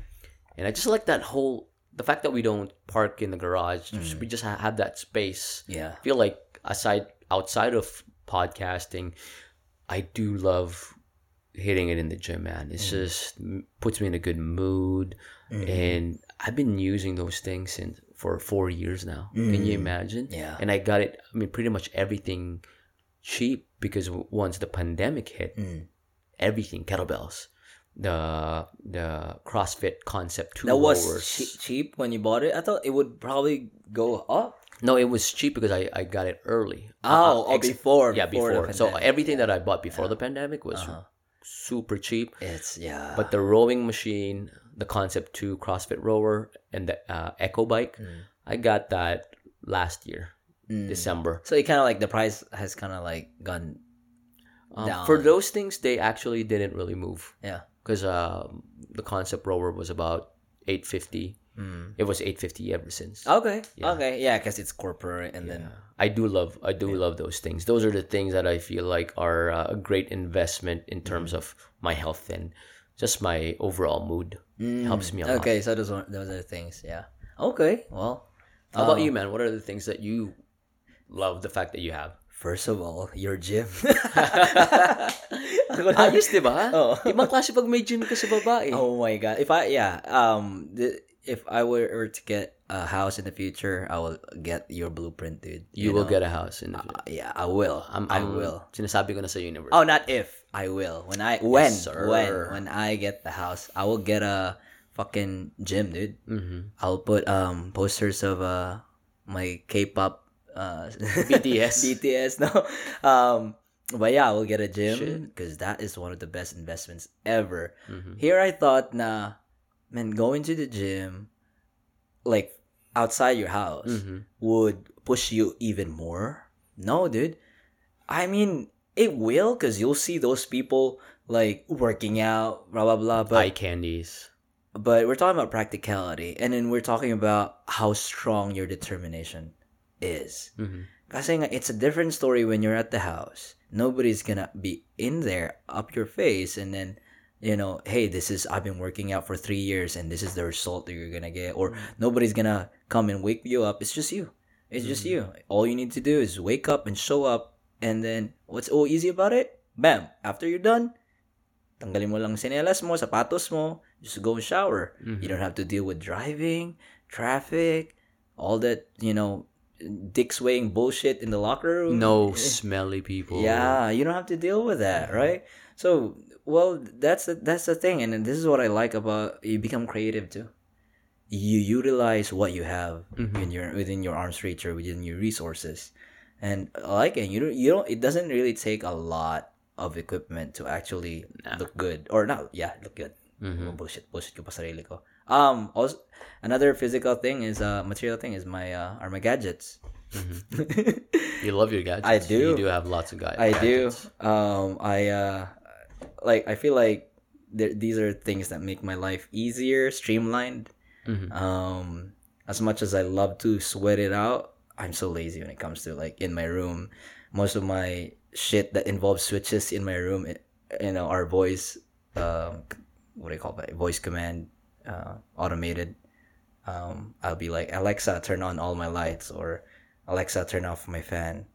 and I just like that whole the fact that we don't park in the garage. Mm. just- We just ha- have that space. Yeah. I feel like aside outside of podcasting, I do love hitting it in the gym, man. It's just puts me in a good mood, Mm-hmm. and I've been using those things since for four years now. Can you imagine? Mm. Yeah. And I got it. I mean, pretty much everything cheap because w- once the pandemic hit, Mm. everything kettlebells, the the CrossFit Concept two That was che- cheap when you bought it. I thought it would probably go up. No, it was cheap because I, I got it early. Oh, oh, ex- before, yeah, before before. So everything that I bought before the pandemic was Uh-huh. super cheap. It's yeah. But the rowing machine, the Concept Two CrossFit rower, and the uh, Echo bike, I got that last year, Mm. December. so it kind of like the price has kind of like gone. Um, Down. for those things, they actually didn't really move Yeah. because um, the Concept rower was about eight fifty. Mm. It was eight fifty ever since. Okay. Yeah. Okay. Yeah, because it's corporate, and then I do love I do love those things. Those are the things that I feel like are uh, a great investment in terms Mm. of my health and just my overall mood. Helps me a lot. Mm. Okay, so those are, those are the things. Yeah. Okay. Well, How about uh, you, man? What are the things that you love the fact that you have? First of all, your gym. <laughs> <laughs> Ayos, di ba? Oo. Ibang klase pag may gym ka sa babae. Oh my god! If I yeah um the, if I were, to get a house in the future, I will get your blueprint, dude. you will know? get a house in the Uh, yeah, I will. I'm, I I'm- will. Sinasabi ko na sa universe. Oh, not if. I will. When I when sir. when when I get the house, I will get a fucking gym, dude. Mhm. I'll put um posters of uh my K-pop uh <laughs> BTS. BTS no. Um but yeah, I will get a gym because that is one of the best investments ever. Mhm. Here I thought nah man going to the gym like outside your house Mhm. would push you even more. No, dude. I mean, it will because you'll see those people like working out, blah blah blah. But Eye candies. but we're talking about practicality, and then we're talking about how strong your determination is. Mhm. Kasi nga, it's a different story when you're at the house. Nobody's gonna be in there up your face, and then you know, hey, this is I've been working out for three years and this is the result that you're gonna get, or nobody's gonna come and wake you up. It's just you. It's just you. All you need to do is wake up and show up, and then what's all easy about it? Bam! After you're done, tanggalin mo lang sinelas mo, sapatos mo, just go shower. Mm-hmm. You don't have to deal with driving, traffic, all that, you know, dick swaying bullshit in the locker room. No <laughs> smelly people. Yeah, you don't have to deal with that, mm-hmm. right? So, well, that's the, that's the thing, and this is what I like about you become creative too. You utilize what you have mm-hmm. in your within your arm's reach or within your resources, and like and You don't you don't. It doesn't really take a lot of equipment to actually look good or not. Yeah, look good. Bullshit, bullshit ko pa sarili ko. Um, also another physical thing is uh material thing is my uh are my gadgets. <laughs> You love your gadgets. I do. You do have lots of guys. I do. Um, I uh, like. I feel like there, these are things that make my life easier, streamlined. Um, as much as I love to sweat it out, I'm so lazy when it comes to like in my room. Most of my shit that involves switches in my room, it- you know, are voice. Um, what do you call that? Voice command, uh, automated. Um, I'll be like Alexa, turn on all my lights, or Alexa, turn off my fan.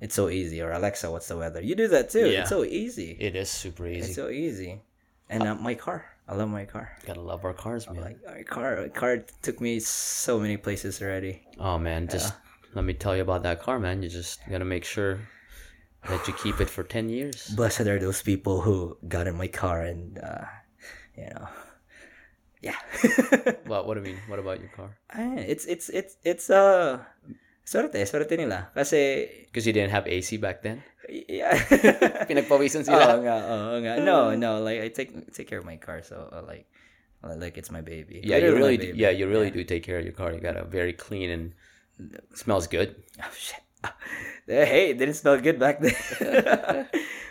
It's so easy. Or Alexa, what's the weather? You do that too. Yeah. It's so easy. It is super easy. It's so easy. And uh, my car. I love my car. Gotta love our cars, man. Like my car. My car took me so many places already. Oh man, just let me tell you about that car, man. You just gotta make sure that you keep it for ten years. <sighs> Blessed are those people who got in my car and, uh, you know, yeah. <laughs> What? What do you mean? What about your car? Ay, it's it's it's it's uh swerte, swerte nila. Kasi Because you didn't have AC back then. yeah. <laughs> Pinagpawisan Oo sila. nga, oo nga. No, no, like I take take care of my car so uh, like like it's my baby. Yeah, you Literally really, do, yeah, you really do take care of your car. You got a very clean and smells good. <laughs> Oh shit. Hey, it didn't smell good back then. <laughs>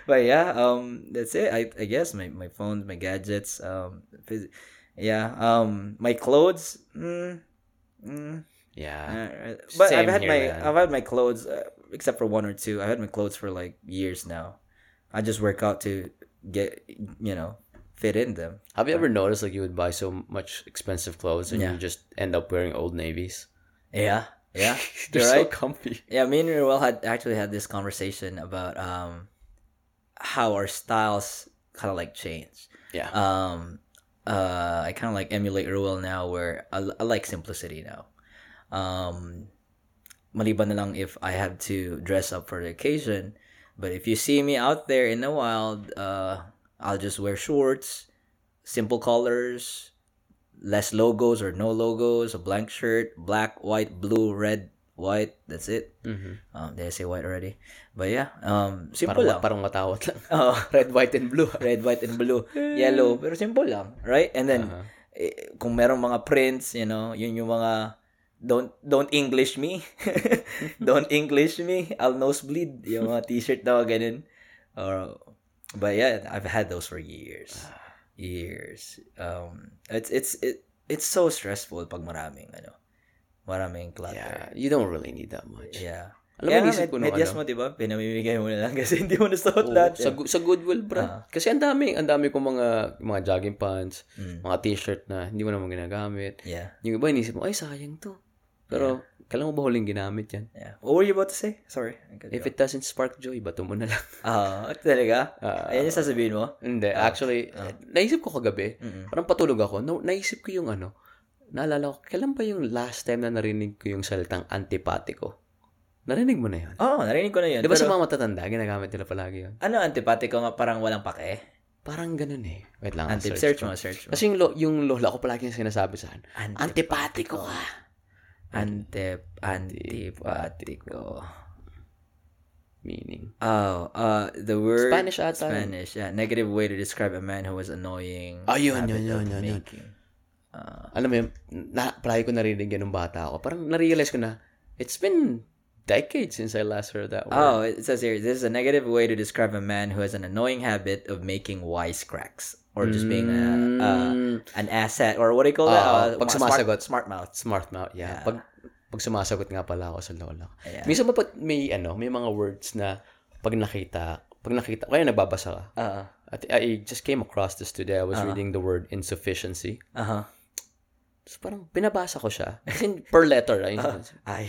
but yeah, um, that's it. I, I guess my, my phones, my gadgets, um, phys- yeah, um, my clothes. Mm, mm, Yeah. uh, but Same I've had here, my man. I've had my clothes uh, except for one or two. I've had my clothes for like years now. I just work out to get you know fit in them. Have you ever noticed like you would buy so much expensive clothes and Yeah. you just end up wearing old navies? Yeah, yeah, <laughs> They're so right. comfy. Yeah, me and Roel had actually had this conversation about um how our styles kind of like change. Yeah. Um, uh, I kind of like emulate Roel now, where I, I like simplicity now. Um, maliban na lang if I have to dress up for the occasion, but if you see me out there in the wild, uh, I'll just wear shorts, simple colors, less logos or no logos, a blank shirt, black, white, blue, red, white. That's it. Mhm. Um, did I say white already? But yeah, um, simple Parang, lang. parang matawat lang. <laughs> Oh, <laughs> Red, white, and blue. red, white, and blue, <laughs> yellow, pero simple lang, right? And then, Uh-huh. eh, kung merong mga prints, you know, yun yung mga, don't, don't English me. don't English me. I'll nosebleed. Yung mga t-shirt daw, ganun. Or, but yeah, I've had those for years. Years. Um, it's, it's, it, it's so stressful pag maraming, ano, maraming Yeah, clutter. you don't really need that much. Yeah. Alam mo, Kaya inisip med- ko nung medyas ano. mo, di ba? Pinamimigay mo na lang <laughs> kasi hindi mo nasuot Oo, lahat. sa, yan. gu- sa Goodwill brand. Ah. Kasi ang dami, ang dami kong mga mga jogging pants, Mm. mga t-shirt na hindi mo naman ginagamit. Yeah. Yung iba inisip mo, ay sayang to. Pero kailan mo ba huling ginamit yan? Yeah. What were you about to say? Sorry. If it doesn't spark joy, bato mo na lang. <laughs> Ah, talaga? Ah. Ayan yung sasabihin mo? Hindi, actually, naisip ko kagabi, Mm-mm. parang patulog ako, na, naisip ko yung ano, naalala ko, kailan ba yung last time na narinig ko yung salitang antipatiko? Narinig mo na yun? Oo, oh, narinig ko na yun. Di ba sa Pero, mga matatanda, ginagamit nila palagi yun? ano antipatiko nga parang walang pake? Parang ganun eh. Wait lang. Antip, search search mo, search mo. Kasi yung, lo, yung lola ko palagi yung sinasabi sa akin, antipatiko ka. Antip, antipatiko. Meaning. Oh, uh, the word... Spanish ata. Spanish, yeah. Negative way to describe a man who was annoying. Ah, yun, yun, yun, yun, yun. Uh, Alam mo yun, na, palagi ko narinig yan nung bata ako. Parang na-realize ko na, it's been decades since I last heard that word. Oh, it says here, this is a negative way to describe a man who has an annoying habit of making wisecracks or just being a, uh, an asset or what do you call that? Uh, pag smart- sumasagot. Smart, mouth. smart mouth, yeah. Yeah. Pag, pag sumasagot nga pala ako sa lola. Yeah. Minsan pag may, ano, may mga words na pag nakita, pag nakita, kaya nagbabasa ka, Uh, I, th- I just came across this today. I was Uh-huh. reading the word insufficiency. Uh-huh. Tapos parang binabasa ko siya. Kasi per letter. ah, Uh, yun. I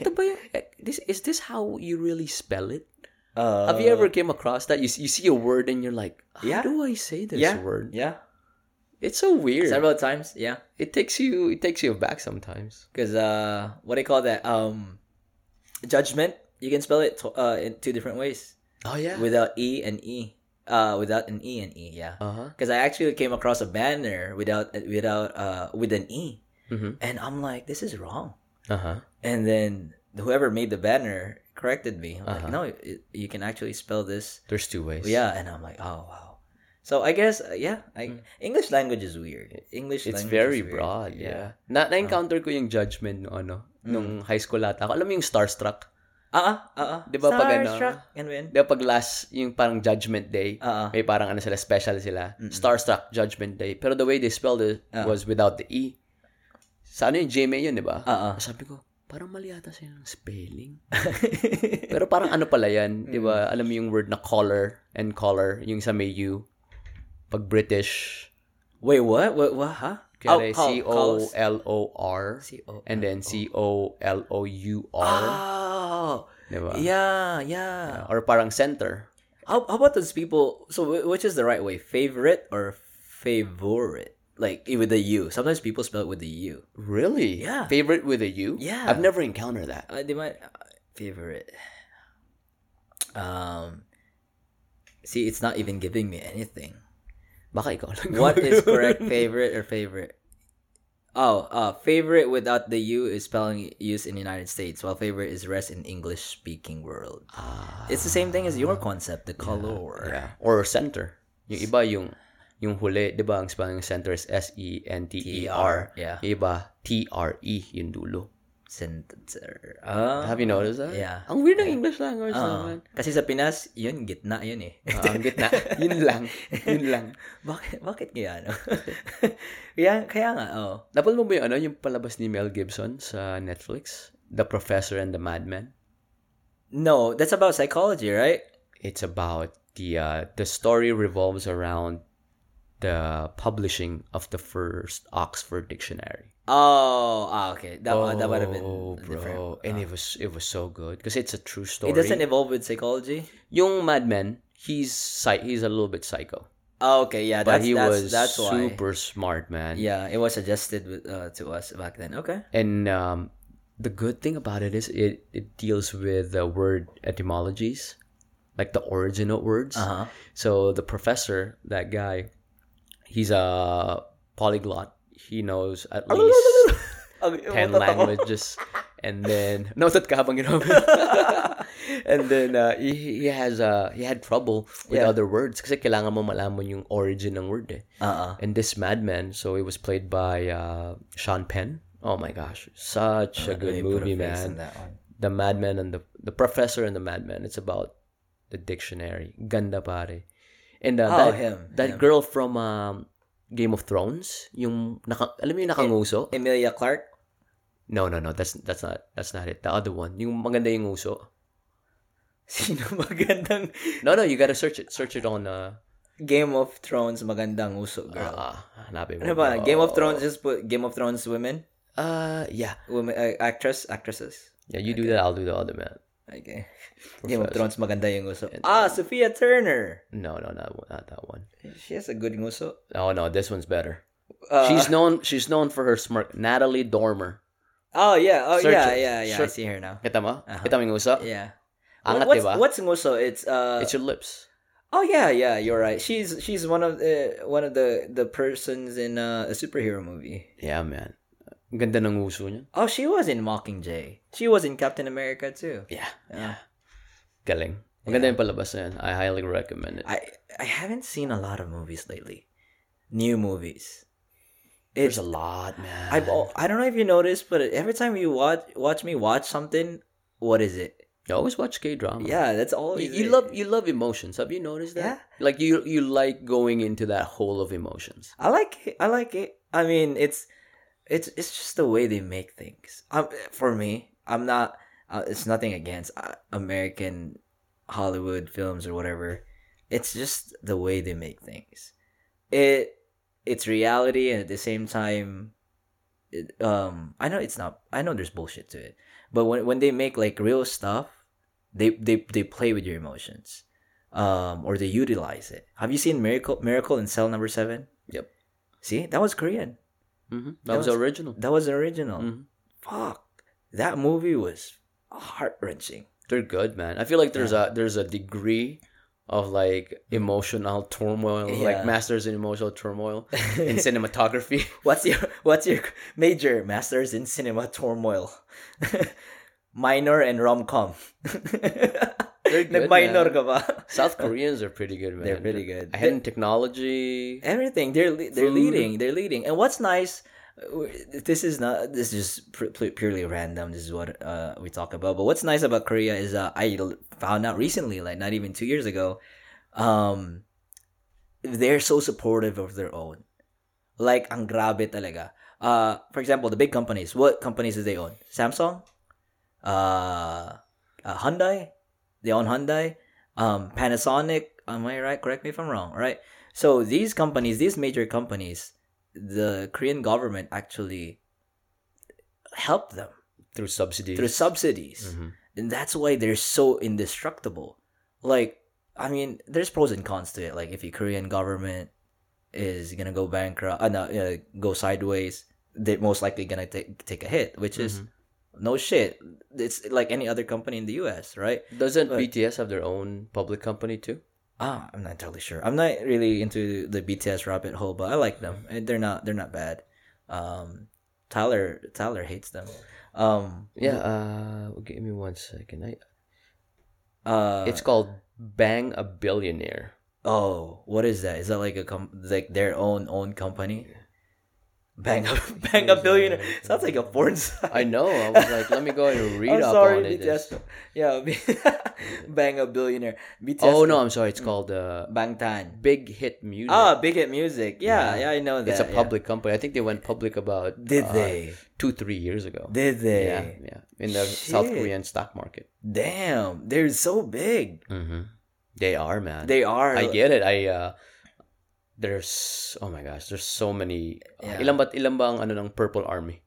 Ito ba yung, eh, this, is this how you really spell it? Uh, Have you ever came across that? You, you see a word and you're like, how Yeah. do I say this yeah, word? Yeah. It's so weird. Several times, yeah. It takes you it takes you back sometimes. Because uh, what do you call that? Um, judgment. You can spell it to, uh in two different ways Oh yeah. without e and e. Uh, without an e and e. Yeah. uh-huh. Because I actually came across a banner without without uh with an e, Mhm. and I'm like, this is wrong. Uh-huh. And then whoever made the banner corrected me. I'm like, Uh-huh. no, it, you can actually spell this. There's two ways. Yeah, and I'm like, oh wow. So I guess uh, yeah, I, English language is weird. English Mm. It's language very broad, yeah. Na na-encounter ko yung judgment no ano Mm. nung high school ata. Alam mo yung starstruck? Ah, ah, ah. Di ba pag ano? Yun? Di ba pag last yung parang judgment day, Ah, ah. may parang ano sila special sila. Starstruck judgment day. Pero the way they spelled it Ah. was without the e. Sa ano yung GMA yun, di ba? Ah, ah. Sabi ko, parang mali yata siya ng spelling. <laughs> Pero parang ano pala yan, di ba? Alam mo yung word na color and color, yung sa may U. Pag British, Wait, what? What? What? Huh? kaya Oh. C-O-L-O-R C-O- and then C-O-L-O-U-R. Oh, Di ba? yeah, yeah. Or parang center. How, how about those people? So, wh- which is the right way? Favorite or favorite? Like with the U. Sometimes people spell it with the U. Really? Yeah. Favorite with a U? Yeah. I've never encountered that. Uh, they might uh, favorite. Um. See, it's not even giving me anything. Baka ikaw lang. What is correct? <laughs> Favorite or favorite? Oh, uh, favorite without the U is spelling used in the United States, while favorite is rest in English speaking world. Ah, It's the same thing as your concept, the color. yeah. Or center. Yung iba yung yung huli, 'di ba, ang spelling ng center is S E N T E R. Yeah. Yung iba T R E yung dulo. Center. Ah. Have you noticed that? Yeah. Ang weird ng English language Ah. naman. kasi sa Pinas, yun, gitna yun eh. Ah, ang gitna. <laughs> yun lang. Yun lang. <laughs> bakit, bakit kaya, no? <laughs> kaya, kaya nga, oh. Napal mo ba yung ano, yung palabas ni Mel Gibson sa Netflix? The Professor and the Madman? No, that's about psychology, right? It's about the uh, the story revolves around the publishing of the first Oxford dictionary. Oh, ah, okay. That, that would have been Oh, different. bro. And it was it was so good because it's a true story. It doesn't evolve with psychology? Young Madman, he's he's a little bit psycho, Oh, okay, yeah, but that's, he that's, was that's why. super smart, man. Yeah, it was suggested with, uh, to us back then. Okay. And um, the good thing about it is it it deals with the word etymologies, like the origin of words. Uh-huh. So the professor, that guy, he's a polyglot. He knows at <laughs> least ten languages, and then noted ka habang and then uh, he, he has uh, he had trouble with Yeah. other words kasi kailangan mo malaman yung origin ng word eh. Uh-uh. And this madman, so it was played by uh, Sean Penn. Oh my gosh, such a good movie, man. that. The Madman and the the Professor and the Madman. It's about the dictionary. Ganda pare. And uh, Oh, that him, that him. girl from um, Game of Thrones, yung naka, alam mo yung nakanguso? Emilia Clarke? No, no, no. That's that's not that's not it. The other one, yung maganda yung uso. <laughs> Sino magandang No, no, you gotta search it. Search it on uh, Game of Thrones magandang uso, girl? ah, hanapin mo. ano ba? Game of Thrones, just put Game of Thrones women? Uh, yeah. Women, uh, actress? Actresses? Yeah, you do that, I'll do the other man. Okay. Game of Thrones maganda yung uso. Ah, Sophie Turner! No, no, not, not that one. She has a good nguso. Oh no, this one's better. Uh, she's known she's known for her smirk. Natalie Dormer. Oh, yeah. Oh, Search yeah, it. yeah, yeah. I see her now. Kita mo? Uh-huh. Kita mo yung uso? Yeah. Angat, what's, diba? what's nguso? It's, uh... It's your lips. Oh yeah, yeah, you're right. She's she's one of the one of the the persons in uh, a superhero movie. Yeah, man. Ang ganda ng uso niya. Oh, she was in Mockingjay. She was in Captain America too. Yeah. Yeah. Galing. Ang ganda yung palabas na yan. I highly recommend it. I I haven't seen a lot of movies lately. New movies. There's It's a lot, man. I I don't know if you noticed, but every time you watch watch me watch something, what is it? You always watch K-drama. Yeah, that's all. You, you love you love emotions. Have you noticed that? Yeah. Like you you like going into that hole of emotions. I like it. I like it. I mean, it's it's it's just the way they make things. Um, for me, I'm not. Uh, it's nothing against uh, American Hollywood films or whatever. it's just the way they make things. It it's reality and at the same time it, um I know it's not I know there's bullshit to it. But when when they make like real stuff, they they they play with your emotions. Um or they utilize it. Have you seen Miracle Miracle in Cell Number 7? Yep. See? That was Korean. Hmm That That, was, was- original. That was original. Mhm. Fuck. That movie was heart-wrenching. They're good, man. I feel like there's a there's a degree of like emotional turmoil, like masters in emotional turmoil <laughs> in cinematography. <laughs> What's your what's your major masters in cinema turmoil? <laughs> Minor and rom-com. They're good, Nag-minor man. ka ba? South Koreans are pretty good, man. They're pretty good. In technology. Everything they're le- they're Food. leading. They're leading. And what's nice uh, this is not this is just purely random this is what uh, we talk about but what's nice about korea is uh, i found out recently like not even two years ago um they're so supportive of their own like ang grabe talaga uh for example the big companies what companies do they own samsung uh, uh hyundai they own hyundai um panasonic am i right correct me if i'm wrong right so these companies these major companies the korean government actually helped them through subsidies. through subsidies Mhm. and that's why they're so indestructible like i mean there's pros and cons to it like if your korean government is gonna go bankrupt uh, no, uh, go sideways they're most likely gonna take take a hit which is Mhm. No shit it's like any other company in the us right Doesn't But- BTS have their own public company too? ah i'm not totally sure i'm not really into the bts rabbit hole but i like them and they're not they're not bad um tyler tyler hates them um Yeah. Uh, give me one second. I, uh it's called Bang a Billionaire. Oh, what is that? Is that like a com- like their own own company? Bang up, bang a <laughs> billionaire. Sounds like a porn site. I know. I was like, let me go and <laughs> read up sorry, on it. BTS. Yeah, <laughs> bang a billionaire. BTS. Oh no, I'm sorry. It's called uh, Bangtan. Big Hit Music. Ah, Big Hit Music. Yeah, Yeah. yeah, I know that. it's a yeah. public company. I think they went public about Did uh, they? two three years ago. Did they? Yeah, yeah. In the South Korean stock market. Damn, they're so big. Mm-hmm. They are man. They are. I get it. I uh, there's oh my gosh, there's so many. uh, Yeah. ilan ba ilan ba ang ano ng Purple Army?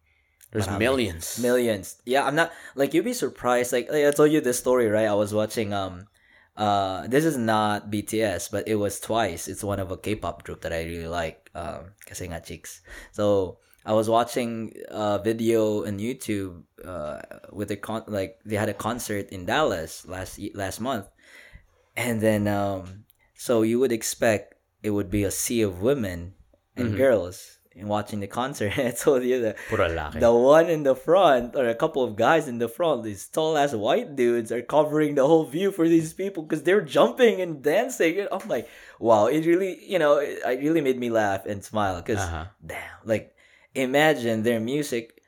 There's Marami. millions. millions yeah i'm not like you'd be surprised like, like i told you this story right i was watching um uh this is not bts but it was twice it's one of a k-pop group that i really like um kasi nga chicks so i was watching a video on youtube uh with a con like they had a concert in dallas last last month and then um so you would expect it would be a sea of women and Mhm. girls in watching the concert and <laughs> i told you that the one in the front or a couple of guys in the front these tall ass white dudes are covering the whole view for these people because they're jumping and dancing and i'm like wow it really you know it, it really made me laugh and smile because Uh-huh. damn like imagine their music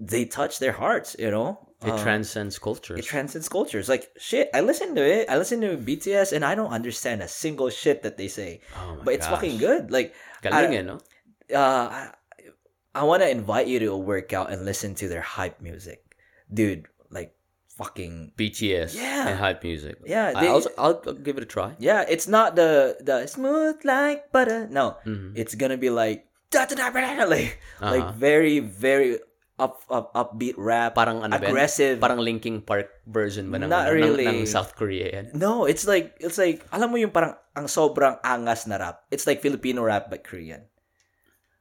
they touch their hearts you know It Uh, transcends cultures. it transcends cultures like shit i listen to it i listen to bts and i don't understand a single shit that they say oh but it's gosh. fucking good like Galing I- no? uh I, I want to invite you to a workout and listen to their hype music, dude. Like fucking BTS Yeah. and hype music. yeah, they, I'll, I'll give it a try. yeah. It's not the the smooth like butter. No, Mhm. it's gonna be like da, da, da, da, da, like like Uh-huh. very very up up upbeat rap, Parang ano aggressive. Parang Linkin Park version ba ng, Not ano, ng- really. ng, South Korea yan? no, it's like it's like alam mo yung parang ang sobrang angas na rap. It's like Filipino rap but Korean.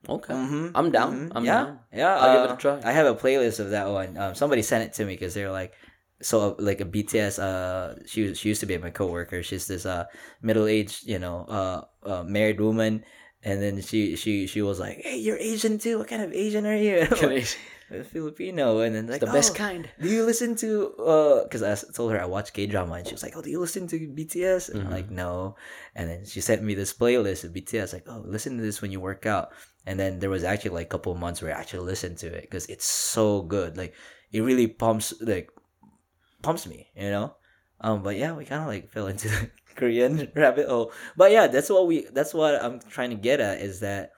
Okay. Mhm, I'm down. mhm. I'm yeah, down. Yeah, I'll give it a uh, try. I have a playlist of that one. Um, somebody sent it to me because they're like, so uh, like a BTS. Uh, she was- she used to be my coworker. She's this uh middle aged, you know, uh, uh married woman, and then she she she was like, hey, you're Asian too. What kind of Asian are you? And I'm like, Filipino, and then like the best "Oh, kind. do you listen to uh because I s- told her I watch K drama and she was like, Oh, do you listen to BTS? And I'm like, no. And then she sent me this playlist of BTS, like, oh, listen to this when you work out. And then there was actually like a couple of months where I actually listened to it because it's so good. Like it really pumps like pumps me, you know? Um but yeah, we kinda like fell into the <laughs> Korean rabbit hole. But yeah, that's what we that's what I'm trying to get at is that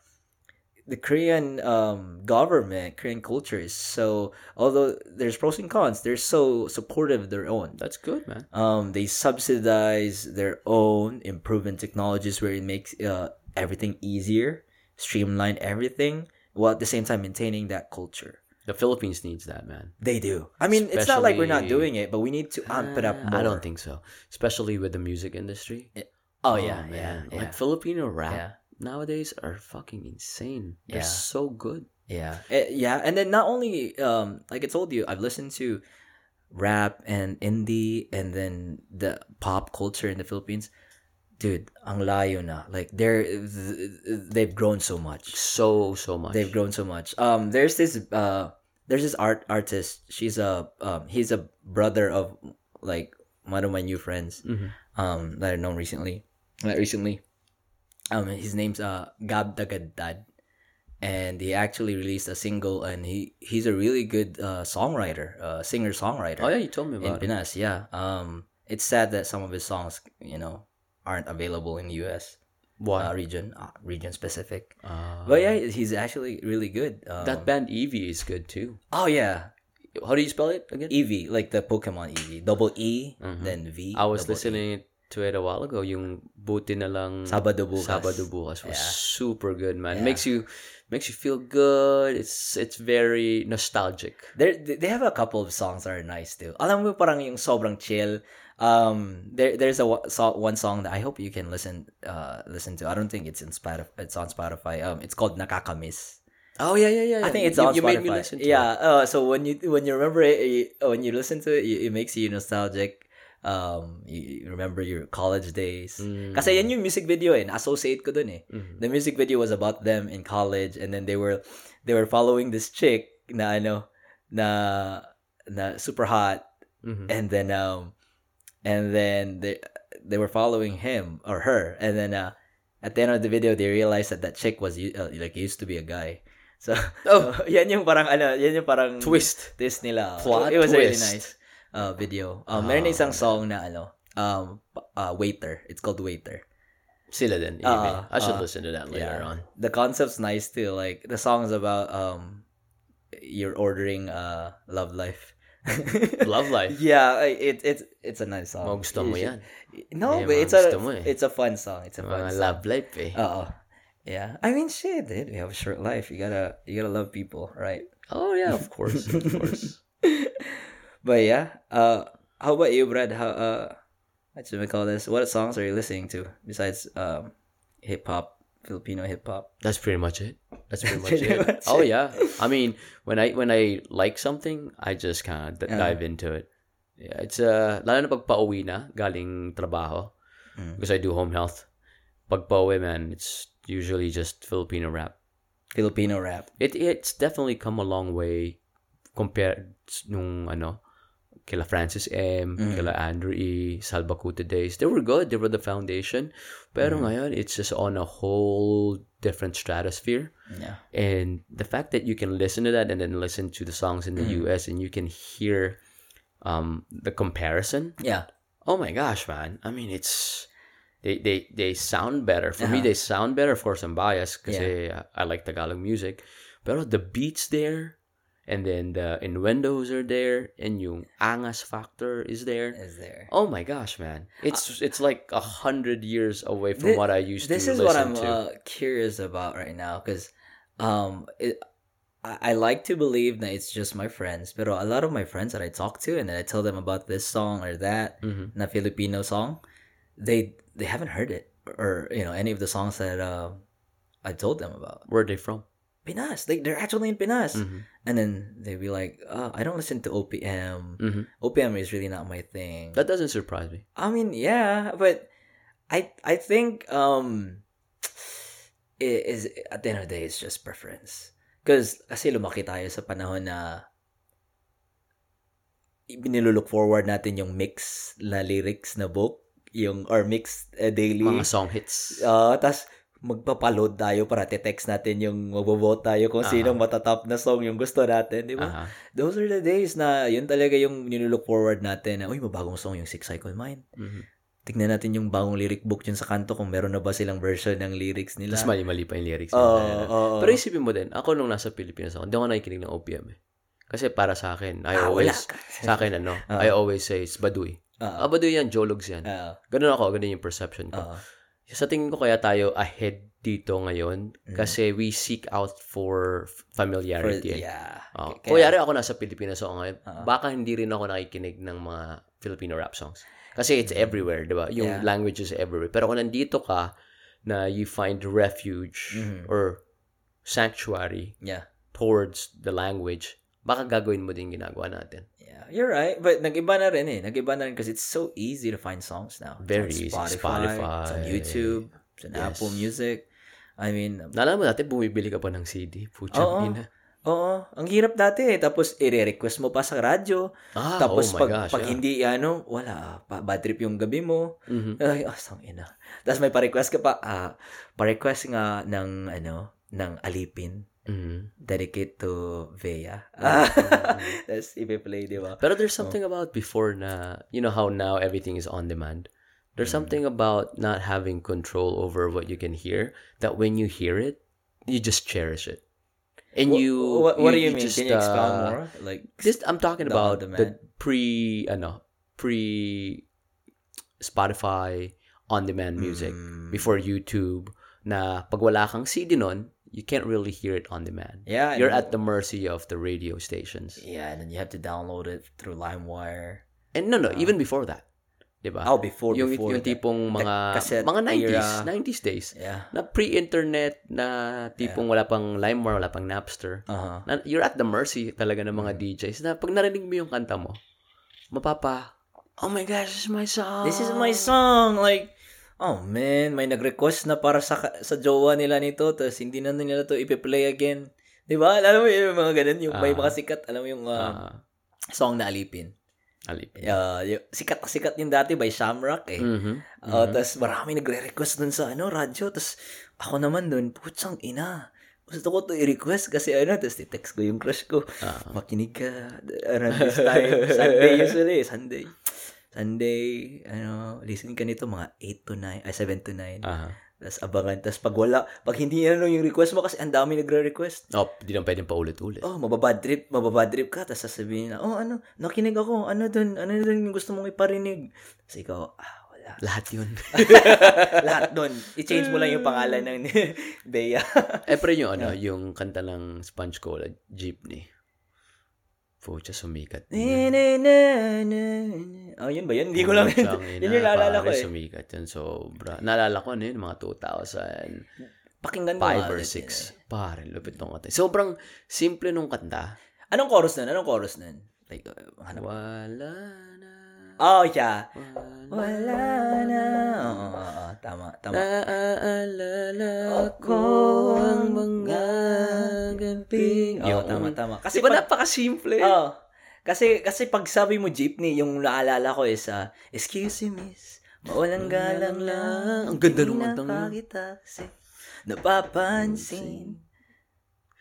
the Korean um, government, Korean culture is so. Although there's pros and cons, they're so supportive of their own. That's good, man. Um, they subsidize their own improvement technologies where it makes uh, everything easier, streamline everything, while at the same time maintaining that culture. The Philippines needs that, man. They do. I mean, it's not like we're not doing it, but we need to amp it up Ah, more. I don't think so. Especially with the music industry. Oh, yeah, yeah, man. yeah. Like Filipino rap Yeah. Nowadays are fucking insane. They're Yeah. so good. Yeah, Eh, yeah, and then not only um like I told you, I've listened to rap and indie, and then the pop culture in the Philippines. Dude, ang layo na. Like they're they've grown so much. So so much. They've grown so much. Um, there's this uh, there's this art artist. She's a um, he's a brother of like one of my new friends. Mhm. Um, that I've known recently. Like recently. Um, his name's uh Gab Dagadad, and he actually released a single, and he he's a really good uh songwriter, uh singer songwriter Oh yeah, you told me in about it. Pinas. Yeah. Um, it's sad that some of his songs, you know, aren't available in the U.S. Uh, Why? region, uh, region specific. Uh, But yeah, he's actually really good. Um, that band Eevee is good too. Oh yeah, How do you spell it again? Eevee, like the Pokemon Eevee, double E, Mhm. then V. I was listening E. it a while ago. Yung buti na lang Sabado bukas. Sabado bukas was Yeah. super good, man. Yeah. Makes you makes you feel good. It's it's very nostalgic. They they have a couple of songs that are nice too. Alam mo parang yung sobrang chill. Um, there there's a one song that I hope you can listen uh listen to. I don't think it's in Spotify. It's on Spotify. Um, it's called Nakakamis. Oh yeah, yeah, yeah. I think it's you, on you Spotify. made me listen to yeah. it. Uh, so when you when you remember it, you, when you listen to it, it makes you nostalgic. Um, you, you remember your college days. Mm. Kasi yan yung music video eh. Na-associate ko dun eh. Mhm. The music video was about them in college and then they were they were following this chick na ano na na super hot Mhm. and then um and then they they were following him or her and then uh at the end of the video they realized that that chick was uh, like used to be a guy. So Oh. <laughs> yan yung parang ano, yan yung parang Twist. twist nila. Plot it was a really nice uh, video. Um, meron Ah, isang song na ano, um, uh, Waiter. It's called Waiter. Sila din. Eevee. I should ah, listen to that later on. The concept's nice too. Like the song is about um, you're ordering uh love life. <laughs> Love life. Yeah, it it's it's a nice song. Mga mo yan. No, Eh, but it's a eh. it's a fun song. It's a fun Mga song. love life eh. Uh Yeah. I mean, shit, dude. We have a short life. You gotta you gotta love people, right? oh yeah, of course, of course. <laughs> But yeah, uh, how about you, Brad? How uh, what should we call this? What songs are you listening to besides um, hip hop, Filipino hip hop? That's pretty much it. That's pretty much <laughs> Pretty it. much oh it. yeah. I mean, when I when I like something, I just kind of d- Yeah. dive into it. Yeah, it's uh lalo na pag pauwi na galing trabaho Mm. because I do home health. Pag pauwi man, it's usually just Filipino rap. Filipino rap. It it's definitely come a long way compared nung ano kila Francis M, Mm. kila Andrew E, Salbakuta days. They were good. They were the foundation. Pero Mm. ngayon, it's just on a whole different stratosphere. Yeah. And the fact that you can listen to that and then listen to the songs in the Mm. US and you can hear um, the comparison. Yeah. Oh my gosh, man. I mean, it's they they they sound better. For me, Uh-huh. they sound better. Of course, I'm biased because I like Tagalog music. But the beats there and then the innuendos are there and yung angas factor is there. Is there? Oh my gosh, man. It's it's like a hundred years away from Thi- what I used this to this is what I'm uh, curious about right now because um it, I, I like to believe that it's just my friends but a lot of my friends that I talk to and then I tell them about this song or that na Filipino song they they haven't heard it or you know any of the songs that uh, I told them about Where are they from? Pinas they, they're actually in Pinas Mhm. and then they'd be like oh, I don't listen to OPM Mhm. OPM is really not my thing That doesn't surprise me. I mean, yeah, but I I think um it is at the end of the day it's just preference. Because kasi lumaki tayo sa panahon na binilook forward natin yung mix na lyrics na book, yung or mix uh, daily. Mga song hits. Uh, tas magpapaload tayo para te-text natin yung magbo-vote tayo kung Aha. sinong matatop na song yung gusto natin, di ba? Aha. Those are the days na yun talaga yung nilook forward natin na, uy, mabagong song yung Six Cycle Mind. Mhm. tignan natin yung bagong lyric book yun sa kanto kung meron na ba silang version ng lyrics nila. Tapos mali-mali pa yung lyrics. Nila. oo, oo. Pero isipin mo din, ako nung nasa Pilipinas ako, hindi ako nakikinig ng OPM eh. Kasi para sa akin, I Ah, always, sa akin ano, <laughs> I always say, it's Baduy. Oo. Ah, Baduy yan, Jologs yan. Oo. Ganun ako, ganun yung perception ko. Oo. Sa tingin ko kaya tayo ahead dito ngayon kasi we seek out for For- familiarity. eh. yeah. Oh. Kaya, ako nasa Pilipinas ako ngayon, Oo. baka hindi rin ako nakikinig ng mga Filipino rap songs. Kasi it's everywhere, di ba? Yung. Yeah. language is everywhere. Pero kung nandito ka, na you find refuge Mhm. or sanctuary Yeah. towards the language, baka gagawin mo din ginagawa natin. Yeah, you're right. But nag-iba na rin eh. Nag-iba na rin because it's so easy to find songs now. It's Very on easy. Spotify, Spotify. It's on YouTube. It's on Yes. Apple Music. I mean, Naalala mo dati, bumibili ka pa ng CD. Pucha, Oo. ina. oo. Ang hirap dati eh. Tapos, i-request mo pa sa radyo. Ah, Tapos, oh my pag, gosh. pag yeah. hindi, ano, wala. Pa, bad trip yung gabi mo. Mhm. Ay, oh, sang ina. Tapos may pa-request ka pa, ah, pa-request nga ng, ano, ng alipin. Mhm. Dedicate to Vea. <laughs> Tapos, ipi-play, di ba? Pero there's something about before na, you know how now everything is on demand. There's Mm. something about not having control over what you can hear that when you hear it, you just cherish it. And Wha- you, what, what do you mean? just, Can you expound uh, more? Like, This, I'm talking The about the pre, ano, pre Spotify on-demand music Mm. before YouTube na pag wala kang CD nun, you can't really hear it on demand. Yeah, You're at the mercy of the radio stations. Yeah, and then you have to download it through LimeWire. And no, no, even before that. 'Di ba? Oh, before, yung, before. yung that. tipong mga cassette mga 90s, era. 90s days. Yeah. Na pre-internet na tipong wala pang LimeWire, wala pang Napster. Uh-huh. Na, you're at the mercy talaga ng Mm. mga DJs na pag narinig mo yung kanta mo, mapapa, oh my gosh, this is my song. This is my song. Like, oh man, may nag-request na para sa sa jowa nila nito, tapos hindi na nila to ipi-play again. Di ba? Alam mo yung mga ganun, yung may Ah. mga sikat, alam mo yung uh, Ah, song na alipin. alipin. Uh, yung, sikat na sikat yung dati by Shamrock eh. Mhm. Uh, Tapos marami nagre-request dun sa ano, radyo. Tapos ako naman dun, putsang ina. Gusto ko to i-request kasi ano, tapos text ko yung crush ko. Ah. Makinig ka around this time. Sunday usually, Sunday. Sunday, ano, listen ka nito mga 8 to 9, ay 7 to 9. Aha. Tapos abangan. Tapos pag wala, pag hindi na yung request mo kasi ang dami nagre-request. Oh, di na pwedeng paulit-ulit. Oh, mababad trip, mababad trip ka. Tapos sasabihin na, oh ano, nakinig ako. Ano dun, ano dun yung gusto mong iparinig. Tapos ikaw, ah, wala. Lahat yun. <laughs> Lahat doon. I-change mo lang yung pangalan ng <laughs> Bea. eh, pero yung ano, yung kanta ng Sponge Cola, Jeepney. Pucha, sumikat. Na, na, na, na, na. Oh, yun ba yun? Hindi ko lang. Yun <laughs> yung naalala ko eh. Sumikat yun. Sobra. Naalala ko ano yun, mga 2005 Pakinggan mo. or nga ulit 6. yun eh. Pare, lupit nung kanta. Sobrang simple nung kanta. Anong chorus nun? Anong chorus nun? Like, uh, hanap. Wala na. Oh, yeah. Wala. Na. Oo. Tama, tama. Naaalala ko ang mga gabing. Oo, tama, tama. Kasi Kasi ba pag- napaka-simple? Oh. Kasi kasi pag sabi mo jeepney, yung naalala ko is uh, excuse me miss, mawalang galang lang. Ang ganda nung kantang yun. pa kita kasi napapansin.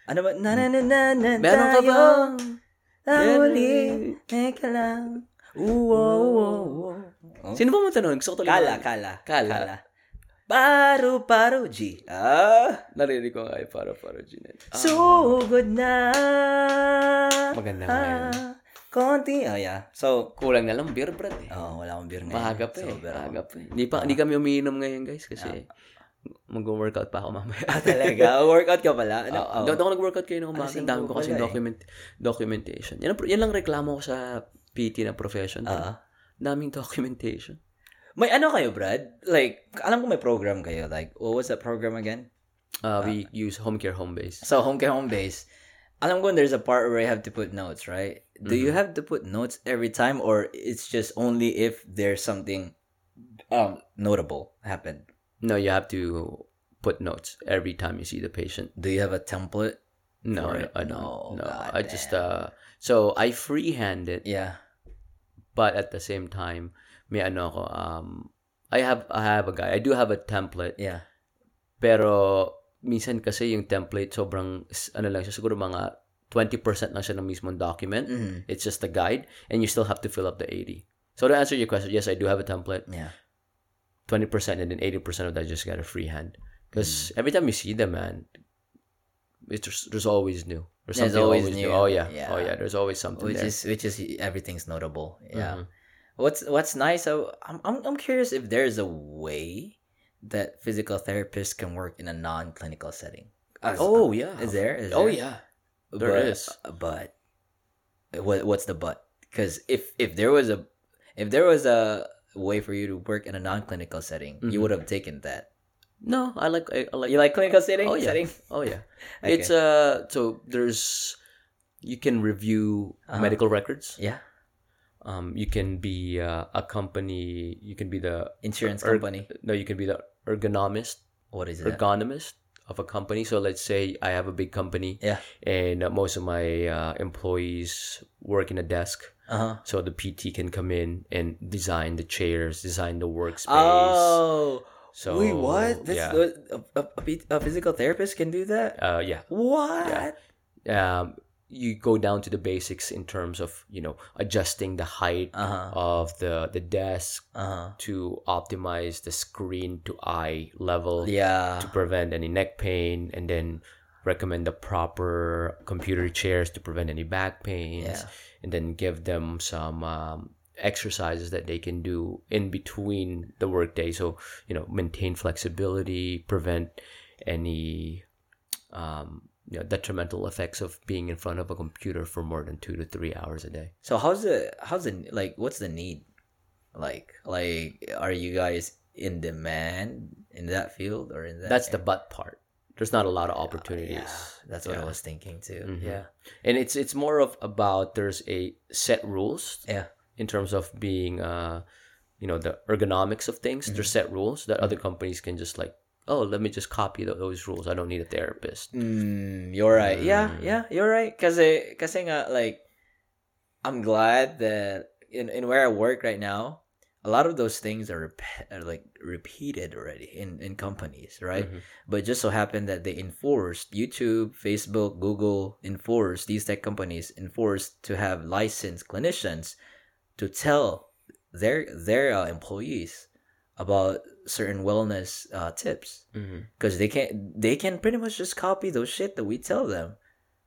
Ano ba? Na na na na na Meron ka tayo. bang Huli, teka lang. Oh, oh, oh. Sino ba mo tanong? Gusto ko tuloy. Kala, kala. Kala. Paru, paru, G. Ah, Narinig ko nga eh, para para Jeanette. Ah, sugod na. Maganda nga yun. Ah, konti. Oh, yeah. So, kulang na lang beer brad eh. oh, wala akong beer ngayon. Maaga pa eh. Sobra. Maaga pa eh. Hindi pa, hindi kami umiinom ngayon guys kasi mag-workout pa ako mamaya. Ah, talaga? <laughs> Workout ka pala? Ano? Ah, oh. Hindi ako nag-workout kayo ng umaga. Ah, Ang dami ko kasi eh. document, documentation. Yan, yan lang reklamo ko sa PT na profession. Ah. Daming documentation. May ano kayo, Brad? Like, alam ko may program kayo. Like, what was that program again? Uh, we use home care home base. So, home care home base. Alam ko there's a part where you have to put notes, right? Do you Mm-hmm. have to put notes every time or it's just only if there's something um notable happened? No, you have to put notes every time you see the patient. Do you have a template? No, no. No, No, I just uh. So I freehand it, Yeah. But at the same time, may ano ako um. I have I have a guy. I do have a template, Yeah. pero minsan kasi yung template sobrang ano lang siya siguro mga 20% lang siya ng mismong document. Mhm. It's just a guide and you still have to fill up the 80. So to answer your question, yes, I do have a template. Yeah. 20% and then 80% of that just got a free hand. Because Mm. every time you see them, man, it's just, there's always new. There's, There's always always, new. new. Oh yeah. Yeah. Oh yeah. There's always something which there. is which is everything's notable. Yeah. Mhm. What's what's nice? So I'm, I'm I'm curious if there's a way that physical therapists can work in a non-clinical setting. As- Oh yeah. is there? Is Oh there? yeah. there but, is. But what what's the but? Because if if there was a if there was a way for you to work in a non-clinical setting, you Mhm. would have taken that. No, I like I, I like You like clinical setting? Oh, yeah. setting? Oh yeah. Okay. It's uh so there's you can review Uh-huh. medical records. yeah, Um you can be uh, a company you can be the insurance company. no you can be the ergonomist What is it? ergonomist of a company. So let's say I have a big company Yeah. and uh, most of my uh, employees work in a desk. Uh huh. So the PT can come in and design the chairs, design the workspace. Oh, so wait, what? That's yeah. a, a, a physical therapist can do that? uh, yeah. What? um, you go down to the basics in terms of you know adjusting the height Uh huh. of the the desk Uh huh. to optimize the screen to eye level Yeah. to prevent any neck pain and then recommend the proper computer chairs to prevent any back pains Yeah. and then give them some um, exercises that they can do in between the workday so you know maintain flexibility prevent any um, you know, detrimental effects of being in front of a computer for more than two to three hours a day So how's the how's the like what's the need? Like like are you guys in demand in that field or in that? that's the butt part there's not a lot of Yeah, opportunities that's what I was thinking too. Mhm. Yeah. and it's it's more of about there's a set rules Yeah. In terms of being uh you know the ergonomics of things there's Mm-hmm. set rules that other companies can just like oh let me just copy tho- those rules i don't need a therapist Mm, you're right. Yeah, Mm. yeah, you're right. Kasi, kasi nga, like, I'm glad that in, in where I work right now, a lot of those things are, rep- are like repeated already in, in companies, right? Mhm. But just so happened that they enforced YouTube, Facebook, Google enforced these tech companies enforced to have licensed clinicians to tell their their uh, employees about certain wellness uh, tips because they can they can pretty much just copy those shit that we tell them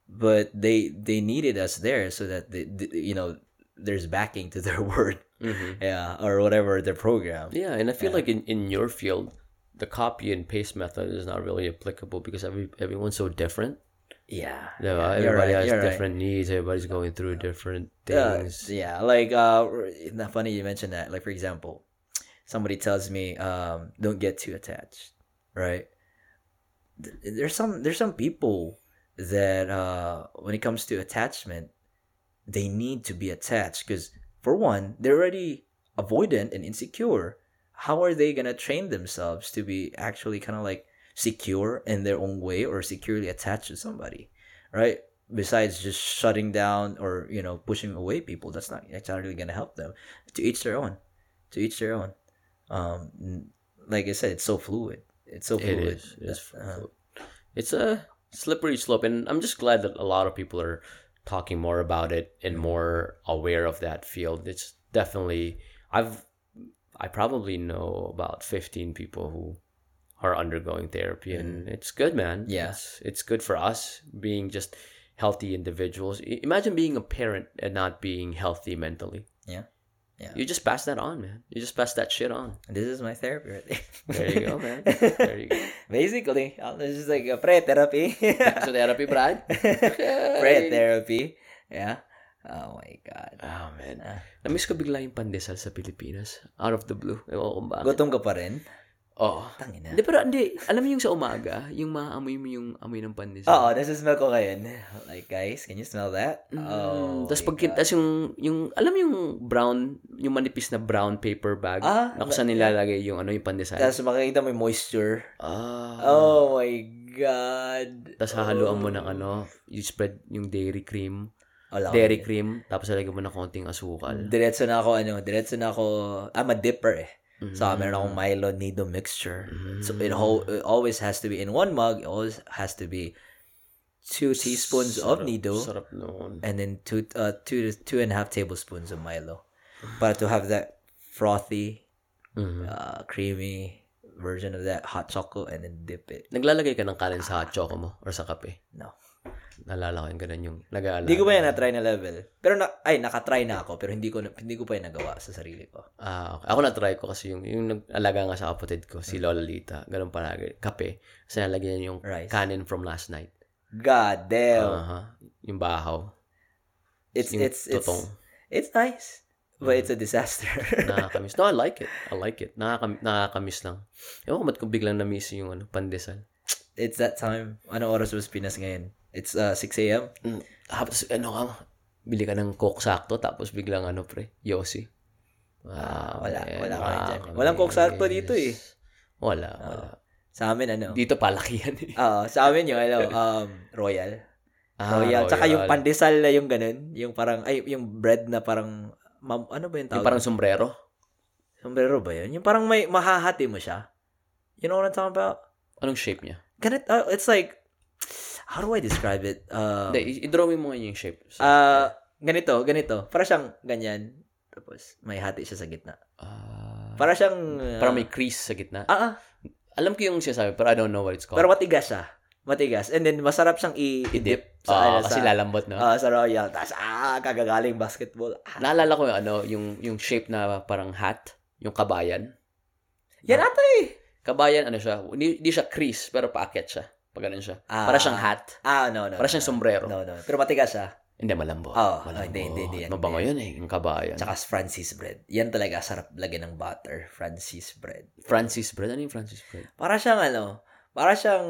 but they they needed us there so that they, th- you know there's backing to <laughs> their word Mhm. yeah or whatever their program yeah and i feel Yeah. like in, in your field the copy and paste method is not really applicable because every everyone's so different yeah yeah, everybody right, has you're right. different needs. Everybody's going through different Uh, things. yeah like uh it's not funny you mentioned that? Like for example somebody tells me um don't get too attached right? There's some there's some people that uh when it comes to attachment they need to be attached because for one they're already avoidant and insecure. How are they gonna train themselves to be actually kind of like secure in their own way or securely attached to somebody right? Besides just shutting down or you know pushing away people that's not that's not really gonna help them. To each their own. To each their own. Um like i said it's so fluid. It's so fluid. is. It's, that- uh, it's a slippery slope, and I'm just glad that a lot of people are talking more about it and more aware of that field. It's definitely I've I probably know about 15 people who are undergoing therapy, and it's good, man. Mm-hmm. Yeah. it's, it's good for us being just healthy individuals. I- Imagine being a parent and not being healthy mentally. Yeah. Yeah. You just pass that on, man. You just pass that shit on. this is my therapy right there There you go, man. There you go. <laughs> basically uh, this is like a pre-therapy So therapy, Brad. <laughs> pre-therapy yeah oh my god Oh, man. Ah. Namiss ko bigla yung pandesal sa Pilipinas. Out of the blue. Ewan ko kung bakit. gutom ka pa rin Oo. tangina Hindi, pero hindi. Alam mo yung sa umaga, yung maamoy mo yung amoy ng pandesal. Oo, nasa smell ko ngayon. Like, guys, can you smell that? Mm, Oh, Tapos pag tas yung, yung, alam mo yung brown, yung manipis na brown paper bag, Ah, na kung saan nilalagay yung ano yung pandesal. Tapos makikita mo yung moisture. ah. Oh my God. Tapos hahaluan mo ng ano, you spread yung dairy cream, Wala dairy cream, tapos lalagyan mo ng konting asukal. Diretso na ako, ano, diretso na ako, I'm a dipper eh. Mm. So, meron akong Milo Nido mixture. So, Mm. it, whole, it always has to be, in one mug, it always has to be two teaspoons of Nido. Sarap noon. and then two uh two to two and a half tablespoons of Milo, but to have that frothy Mhm. uh, creamy version of that hot chocolate and then dip it. Naglalagay ka ng kanin sa hot choco mo or sa kape? No. Nalala ko yung ganun yung nag-aalala. Hindi ko pa yan na-try na level. Pero na, ay, nakatry na ako pero hindi ko hindi ko pa yan nagawa sa sarili ko. Ah, okay. Ako na-try ko kasi yung, yung nag-alaga nga sa kapatid ko, si Lola Lita. Ganun palagi. Kape. Kasi nalagyan niya yung Rice. kanin from last night. God damn. Aha. Yung bahaw. it's yung it's it's totong. it's nice, but it's a disaster. <laughs> Nakakamiss. No, I like it. I like it. Nakakam nakakamiss lang. Ewan ko ba't kung biglang na-miss yung ano, pandesal. it's that time. Ano oras was Pinas ngayon? It's uh, 6 a.m. Mm. Tapos ano ka, bili ka ng coke sakto, tapos biglang ano pre, Yossi. Ah, Wow, wala, man, wala ka dyan. nakakamiss. Walang coke sakto dito eh. Wala, wala. Sa amin ano? Dito palakihan eh. Ah, sa amin yung ano, um, Royal. Ah, Royal. Tsaka yung Royal. pandesal na yung ganun. Yung parang, ay, yung bread na parang, mam, ano ba yung tawag? Yung parang sombrero. Sombrero ba yun? Yung parang may, mahahati mo siya. You know what I'm talking about? Anong shape niya? Ganit, uh, it's like, how do I describe it? Uh, Hindi, i- i-drawing mo yung shape. So, ah, ganito, ganito. Para siyang ganyan. Tapos, may hati siya sa gitna. ah, Para siyang, uh, parang may crease sa gitna. ah, ah, Alam ko yung sinasabi, pero I don't know what it's called. pero matigas siya. Matigas. And then, masarap siyang i- i-dip. Ah, ano, kasi lalambot na. ah, sa Royal. Tapos, ah, kagagaling basketball. Ah, Naalala ko yung ano, yung yung shape na parang hat, yung kabayan. yan ata eh. Kabayan ano siya, hindi, hindi siya crease pero paakyat siya. Pag ganun siya. Ah. Para siyang hat. Ah, no, no. Para no, siyang no. sombrero. No, no. Pero matigas siya. Hindi malambot. Oh, malambot. hindi, hindi, hindi. Mabango yun eh, yung kabayan. Tsaka Francis bread. Yan talaga sarap lagyan ng butter. Francis bread. Francis bread. Ano yung Francis bread? Para siyang ano, para siyang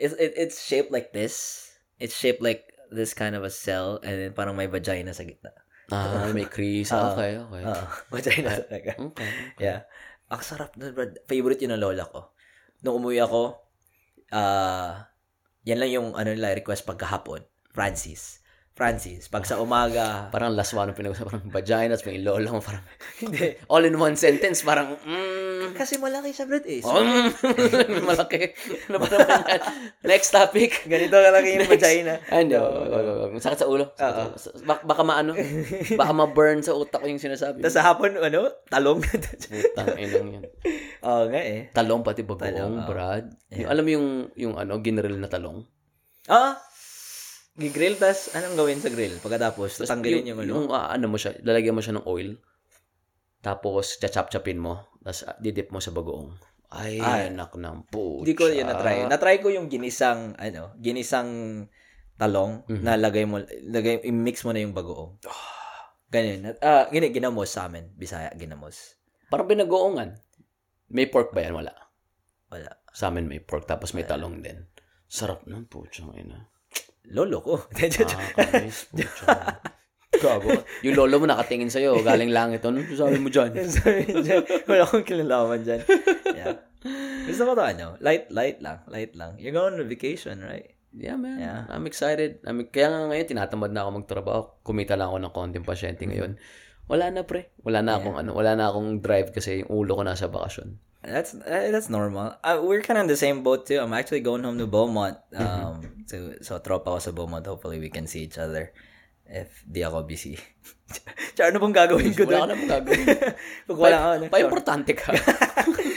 it, it, it's shaped like this. It's shaped like this kind of a cell and then parang may vagina sa gitna. Ah, may crease. Ah. okay, okay. Ah, vagina talaga. okay. Yeah. Ang sarap na bread. Favorite yun ng lola ko. Nung umuwi ako, ah, yan lang yung ano nila request pagkahapon. Francis. Francis. Pag sa umaga, Parang last one pinag-usapan, parang vagina, tapos may lola mo, parang <laughs> hindi. all in one sentence, parang, mm, Kasi malaki siya, bread eh. So, um, <laughs> malaki. Ano ba naman yan? Next topic. ganito kalaki yung vagina. Ay, hindi. No. Sakit sa ulo. Sakit sa ulo. Bak- baka maano. Baka ma-burn sa utak ko yung sinasabi. Tapos sa hapon, ano, talong. Putang inang yun. <laughs> Oo nga eh. Talong pati Talong, bagoong, oo. Brad. Yung, alam mo yung, yung ano, ginrill na talong? Ah, gigrill, tas anong gawin sa grill? Pagkatapos, tatanggalin yung, ano. Yung ah, ano mo siya, lalagyan mo siya ng oil. Tapos, chachap-chapin mo. Tapos, ah, didip mo sa bagoong. Ay, Ay. anak ng pucha. Hindi ko yun na-try. Na-try ko yung ginisang, ano, ginisang talong Mhm. na lagay mo, lagay, i-mix mo na yung bagoong. Ganyan. Ah, gini, ginamos sa amin. Bisaya, ginamos. Parang binagoongan. May pork ba yan? Wala. Wala. Sa amin may pork, tapos may talong din. Sarap ng pucha, ina. Lolo ko. <laughs> Pucha. <laughs> Gago. Yung lolo mo nakatingin sa'yo, galing langit. Ano sabi mo dyan? <laughs> Sorry, dyan. Wala akong kilalaman dyan. Yeah. Gusto ko to, ano, light, light lang. Light lang. You're going on vacation, right? Yeah, man. Yeah. I'm excited. I mean, kaya nga ngayon, tinatamad na ako magtrabaho. Kumita lang ako ng konting pasyente ngayon. Wala na, pre. Wala na akong, ano, wala na akong drive kasi yung ulo ko nasa bakasyon. That's uh, that's normal. Uh, we're kind of in the same boat too. I'm actually going home to Beaumont. Um, to so tropa ko sa Beaumont. Hopefully we can see each other if di ako busy. <laughs> Tsaka ano bang gagawin ko Wala ka doon? na gagawin. Kukuha lang ako Pa-importante ka.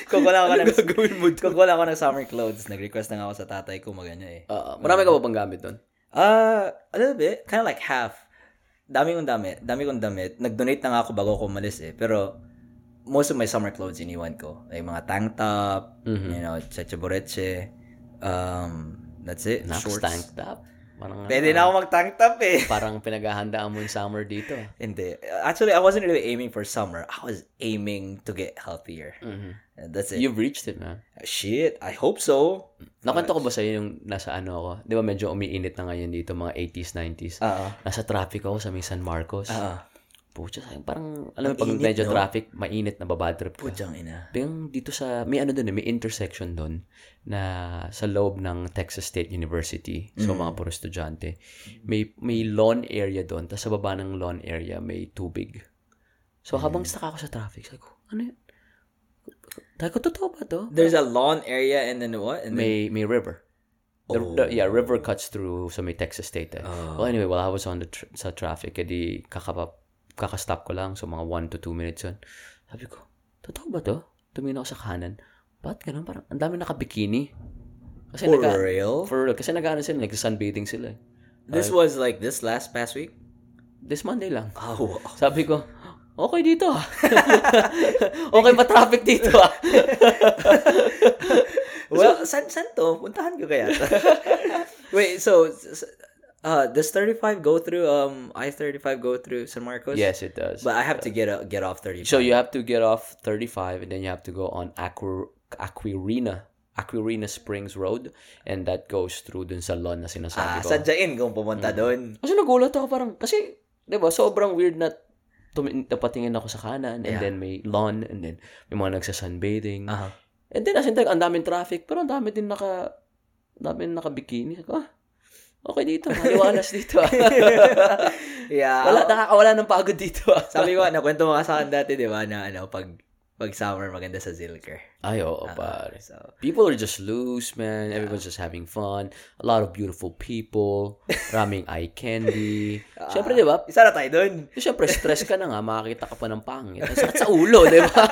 kukuha lang ako ng gagawin mo doon? kukuha lang ako ng summer clothes. Nag-request na ako sa tatay ko maganya eh. Ah, marami ka pa bang gamit doon? Uh, a little bit. Kind of like half. Dami kong damit. Dami kong damit. Nag-donate na nga ako bago ako umalis eh. Pero, most of my summer clothes iniwan ko. Like mga tank top, you know, cheche Um, that's it. Nax, Shorts. tank top. Parang, Pwede na ako mag-tank top eh. <laughs> parang pinaghahandaan mo yung summer dito. Hindi. Actually, I wasn't really aiming for summer. I was aiming to get healthier. Mhm. And That's it. You've reached it, man. Shit, I hope so. Nakwento ko ba sa'yo yung nasa ano ako? Di ba medyo umiinit na ngayon dito, mga 80s, 90s. Oo. Nasa traffic ako sa may San Marcos. Oo. Pucha, sayang, parang, alam mo, pag init, medyo no? traffic, mainit na babad trip ka. Pudyang ina. Yung dito sa, may ano doon, eh, may intersection doon na sa loob ng Texas State University. So, mga puro estudyante. May, may lawn area doon. Tapos sa baba ng lawn area, may tubig. So, habang stuck ako sa traffic, sabi ko, ano yun? Sabi ko, totoo ba to? There's a lawn area and then what? And then, May, may river. The, Oh. the- yeah, river cuts through sa may Texas State. Eh. Oh. Well, anyway, while I was on the tr- sa traffic, edi kakapa, kakastop ko lang. So, mga 1 to 2 minutes yun. Sabi ko, totoo ba to? Tumingin ako sa kanan. Ba't ganun? Parang ang dami nakabikini. Kasi For naga, real? For real. Kasi nag sila, nag-sunbathing sila. This was like this last past week? This Monday lang. Oh, Sabi ko, okay dito ah. <laughs> okay ba traffic dito ah? <laughs> well, san, san to? Puntahan ko kaya. <laughs> Wait, so, uh, does 35 go through, um, I-35 go through San Marcos? yes, it does. But I have to get uh, get off 35. So you have to get off 35 and then you have to go on Aqua, Aquirina. Aquirina Springs Road and that goes through dun sa lawn na sinasabi ah, ko. sadyain kung pumunta doon. Kasi nagulat ako parang, kasi, di ba, sobrang weird na tumi- napatingin ako sa kanan and Yeah. then may lawn and then may mga nagsa-sunbathing. Aha. And then, as in, ang daming traffic, pero ang dami din naka, dami naka-bikini. Ah, okay dito, maliwalas dito. ah. <laughs> yeah. Wala, nakakawala ng pagod dito. <laughs> Sabi ko, nakwento mo sa akin dati, di ba, na ano, pag, pag summer, maganda sa Zilker. Ay, oo, Ah, pare. So, People are just loose, man. Everyone's just having fun. A lot of beautiful people. Maraming eye candy. <laughs> Siyempre, di ba? isa na tayo doon. Siyempre, stress ka na nga, makakita ka pa ng pangit. Ang sakit sa ulo, di ba?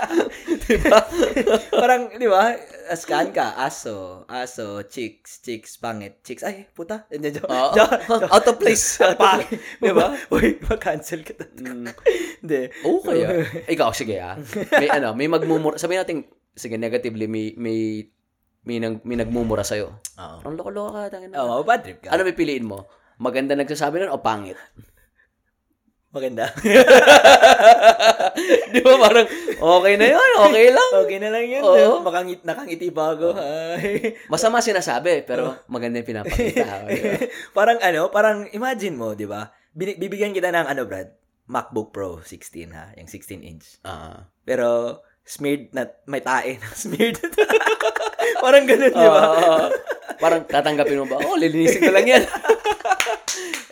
Di ba? <laughs> Parang, di ba, scan ka, aso, aso, chicks, chicks, pangit, chicks, ay, puta. Hindi, jo- Oo. jo- <laughs> Out of place. Pangit. Di ba? Uy, mag-cancel ka. Mm. Hindi. Okay, ah. <laughs> Ikaw, sige, ah. May, ano, may magmumura. Sabihin natin, sige, negatively, may, may, may, nag, may nagmumura sa'yo. Oo. Parang loko-loko ka. Oo, oh, bad trip ka. Ano may piliin mo? Maganda nagsasabi nun o pangit? Maganda. <laughs> Di ba parang, okay na yun, okay lang. okay na lang yun. Oo. Makangit, nakangiti pa ako. Ay. Masama sinasabi, pero maganda yung pinapakita. <laughs> di ba? parang ano, parang imagine mo, di ba? Bibigyan kita ng ano, Brad? MacBook Pro 16 ha, yung 16 inch. Ah. Pero smeared na may tae na <laughs> smeared. parang ganun, di ba? Ah, parang tatanggapin mo ba? Oh, lilinisin ko lang yan.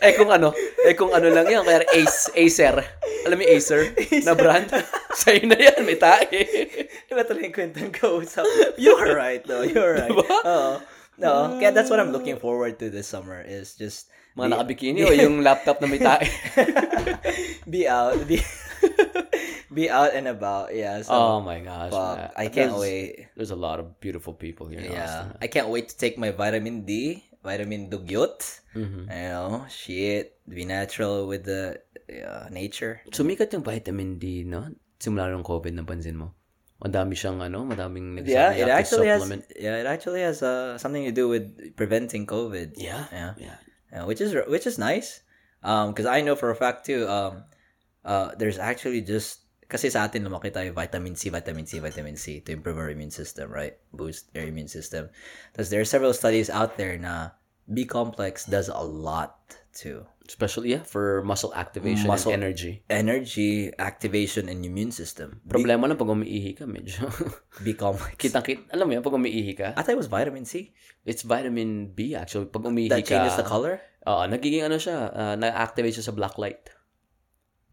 Eh kung ano, eh kung ano lang yan, kaya Ace, Acer. Alam mo yung Acer na brand? <laughs> Sa'yo na yan, may tae. Diba talaga yung kwentang kausap? You're right, though. You're right. Diba? Oo. No, kaya that's what I'm looking forward to this summer is just Mga nakabikini o yung laptop na may tae. <laughs> be out, be, <laughs> be out and about. Yeah. So, oh my gosh. I can't There's- wait. There's a lot of beautiful people here Yeah, Austin. I can't wait to take my vitamin D, vitamin dugyot. Mhm. You know, shit, be natural with the uh, nature. Sumikat yung vitamin D, no? Simula nung COVID, napansin mo. Madami siyang, ano, madaming nagsabi Yeah, it actually has. supplement. Yeah, it actually has uh, something to do with preventing COVID. Yeah. Yeah. Yeah. Yeah, which is which is nice. Um, because I know for a fact too. Um, uh, there's actually just kasi sa atin lumaki tayo vitamin C, vitamin C, vitamin C to improve our immune system, right? Boost our immune system. Because there are several studies out there na B complex does a lot to Especially, yeah, for muscle activation Muscle- and energy. energy activation and immune system. B, Problema lang pag umiihi ka, medyo. B complex. Kitang-kit, alam mo yan, pag umiihi ka, I thought it was vitamin C. it's vitamin B actually. Pag umiihi That ka, changes the color. Oo, nagiging ano siya, uh, na-activate siya sa black light.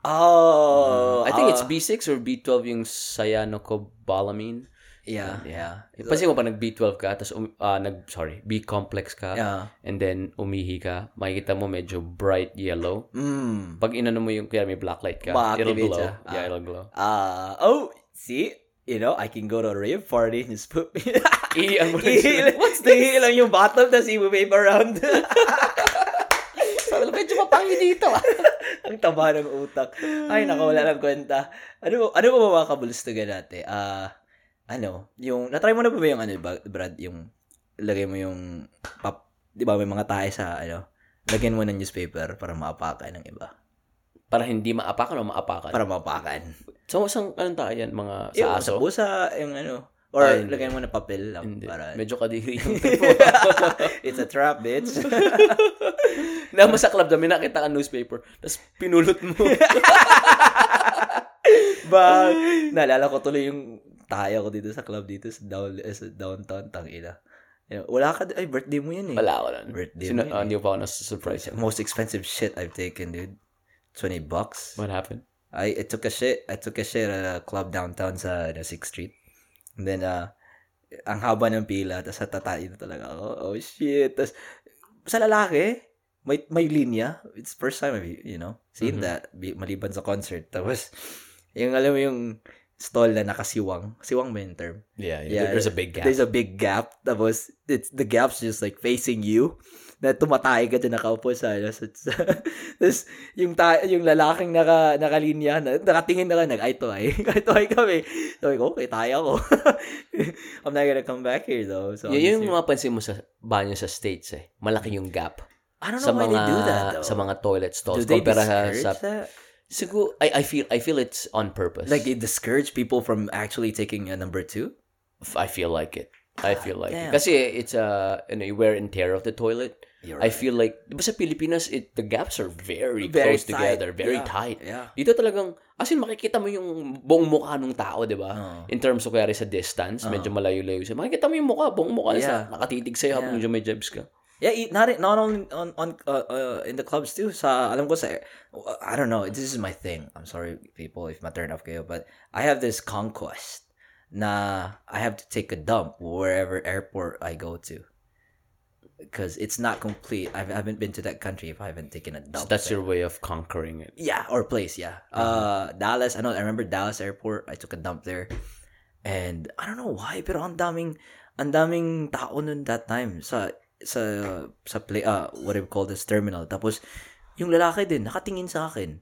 Oh, I think it's ah, B6 or B12 yung cyanocobalamin. yeah, yeah, Pansin mo pa nag B12 ka, tapos um, ah, nag sorry, B complex ka, yeah. and then umihi ka, makikita mo medyo bright yellow. Mm. Pag inano mo yung kaya may black light ka, it'll glow. siya. Yeah, Ah. it'll glow. Uh, oh, see? You know, I can go to a rave party and just put me... <laughs> Ihian mo <laughs> lang what's the lang yung bottom tapos i-wave around. <laughs> Medyo mapangi dito ah. <laughs> Ang taba ng utak. Ay, naka, wala lang kwenta. Ano, ano ba mga kabulustugan natin? Ah, ano, yung, natry mo na ba ba yung ano, Brad, yung, lagay mo yung, pap, di ba may mga tayo sa, ano, lagyan mo ng newspaper para maapakan ng iba. Para hindi maapakan o maapakan. Para maapakan. So, isang, anong tayo yan? Mga sa Yung aso? Sa busa, yung ano, or Ay, lagyan mo na papel lang. Hindi. Para, Medyo kadiri yung <laughs> mo. It's a trap, bitch. <laughs> na sa club namin nakita ka newspaper, tapos pinulot mo. <laughs> ba, naalala ko tuloy yung tayo ko dito sa club dito sa, down, eh, sa downtown, tangina. You know, wala ka, ay, birthday mo yun eh. Wala ako nun. Birthday Sino, mo ah, eh. hindi ko pa ako nasa-surprise. Most expensive shit I've taken, dude. 20 bucks. What happened? I, I took a shit. I took a shit at a club downtown sa ano, 6th Street. And then, uh, ang haba ng pila, tapos tatay na talaga ako. Oh, shit. Tapos, sa lalaki, may, may linya. It's first time I've, you know, seen Mhm. that. Maliban sa concert. Tapos, yung alam mo yung, stall na nakasiwang. Siwang ba yung term? Yeah, yeah. There's a big gap. There's a big gap. Tapos, it's, the gap's just like facing you. Na tumatay ka dyan nakaupo sa, ano, sa, sa <laughs> tapos, yung, ta, yung lalaking naka, nakalinya, na, nakatingin na lang, nag, ay, to, ay, ay, <laughs> to, ay kami. So, like, okay, tayo ako. <laughs> I'm not gonna come back here, though. So, Y- yun yung mapansin mo sa banyo sa States eh. Malaki yung gap. I don't Sa know why mga, they do that, though. sa mga toilet stalls. do they sa, discourage sa that? Siguro, I, I feel I feel it's on purpose. Like, it discourage people from actually taking a number two? I feel like it. I feel like damn. Kasi it's a you know, wear and tear of the toilet. You're I feel like, di ba sa Pilipinas, it, the gaps are very, Very close tight. together, very Yeah. tight. Yeah. Dito talagang, as in, makikita mo yung buong mukha ng tao, di ba? Oo. In terms of kaya sa distance, medyo malayo-layo siya. Makikita mo yung mukha, buong mukha Yeah. sa nakatitig sa'yo habang medyo may jabs ka. Yeah, not not only on on uh, uh, in the clubs too. Sa alam ko sa I don't know. This is my thing. I'm sorry, people, if ma turn off kayo, but I have this conquest. Na I have to take a dump wherever airport I go to. Because it's not complete. I haven't been to that country if I haven't taken a dump. So that's there. your way of conquering it. Yeah, or place, yeah. Uh Dallas, I know I remember Dallas airport. I took a dump there. And I don't know why, pero ang daming ang daming tao nun that time sa sa sa play uh what do you call this terminal. Tapos yung lalaki din nakatingin sa akin.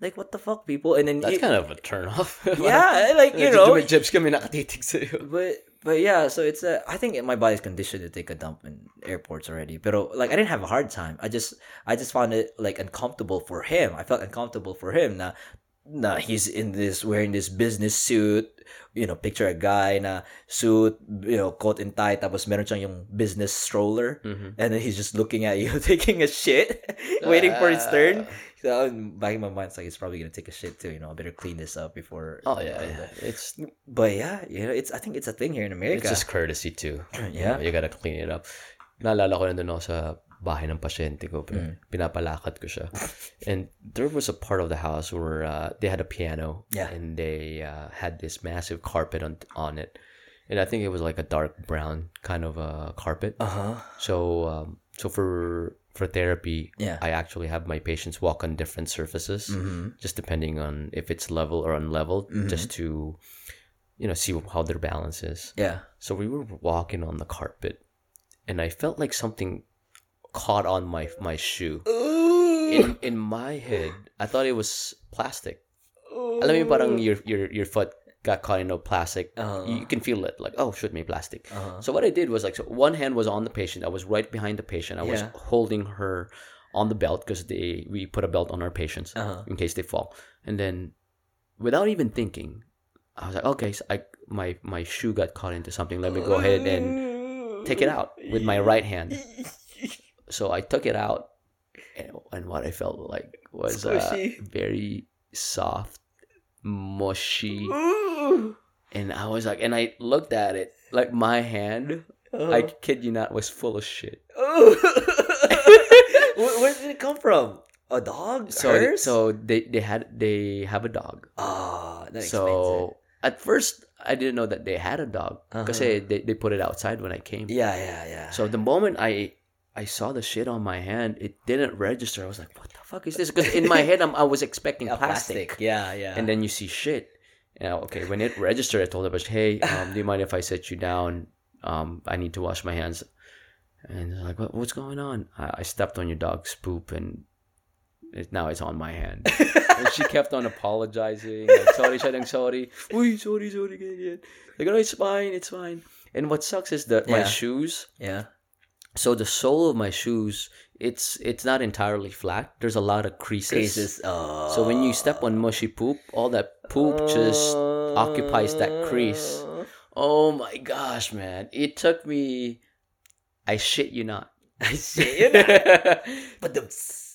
Like what the fuck people and then That's it- kind of a turn off. <laughs> yeah, <laughs> like you know, may kami nakatitig sa'yo. but but yeah, so it's a I think my body's conditioned to take a dump in airports already. But, uh, like I didn't have a hard time. I just I just found it like uncomfortable for him. I felt uncomfortable for him Now, na he's in this wearing this business suit. You know, picture a guy na suit, you know, coat and tie, tapos meron siyang yung business stroller, Mm-hmm. and then he's just looking at you <laughs> taking a shit, <laughs> waiting for his turn. So back in my mind, it's like he's probably gonna take a shit too. You know, I better clean this up before. Oh, yeah, yeah. It's But yeah, you know, it's I think it's a thing here in America. It's just courtesy too. <laughs> Yeah. You, know, you gotta clean it up. Naalala ko na doon ako sa bahay ng pasyente ko. Mm. Pinapalakad ko siya. And there was a part of the house where uh, they had a piano. Yeah. And they uh, had this massive carpet on, on it. And I think it was like a dark brown kind of a carpet. Uh huh. So um, so for for therapy, Yeah. I actually have my patients walk on different surfaces, Mm-hmm. just depending on if it's level or unleveled, just to you know see how their balance is. Yeah. So we were walking on the carpet, and I felt like something caught on my my shoe. In in my head, I thought it was plastic. Alam mo parang your your your foot got caught in a plastic. Uh-huh. You can feel it like oh should be plastic. Uh-huh. So what I did was like so one hand was on the patient. I was right behind the patient. I was Yeah. holding her on the belt because they we put a belt on our patients Uh-huh. in case they fall. And then without even thinking, I was like okay, so I my my shoe got caught into something. Let me go ahead and take it out with my right hand. <laughs> So I took it out, and, and what I felt like was uh, very soft, mushy, and I was like, and I looked at it like my hand. I kid you not, was full of shit. <laughs> where, where did it come from? A dog? So Hers? so they they had they have a dog. ah, that explains it. So at first I didn't know that they had a dog because Uh-huh. they they put it outside when I came. Yeah, yeah, yeah. So the moment I I saw the shit on my hand, it didn't register. I was like, "What the fuck is this?" Because in my head, I'm, I was expecting <laughs> A plastic. Yeah, yeah. and then you see shit. You know, okay, when it registered, I told her, "Hey, um, do you mind if I sit you down? Um, I need to wash my hands." And they're like, what, "What's going on?" I, I stepped on your dog's poop, and it, now it's on my hand. and she <laughs> kept on apologizing. Like, sorry, siya lang, sorry. Uy, sorry, sorry. Like, no, it's fine, it's fine. And what sucks is that my shoes, yeah. So the sole of my shoes, it's it's not entirely flat. There's a lot of creases. Cases. Oh. So when you step on uh. mushy poop, all that poop just occupies that crease. Oh my gosh, man! It took me, I shit you not, <laughs> I see it. <laughs> But the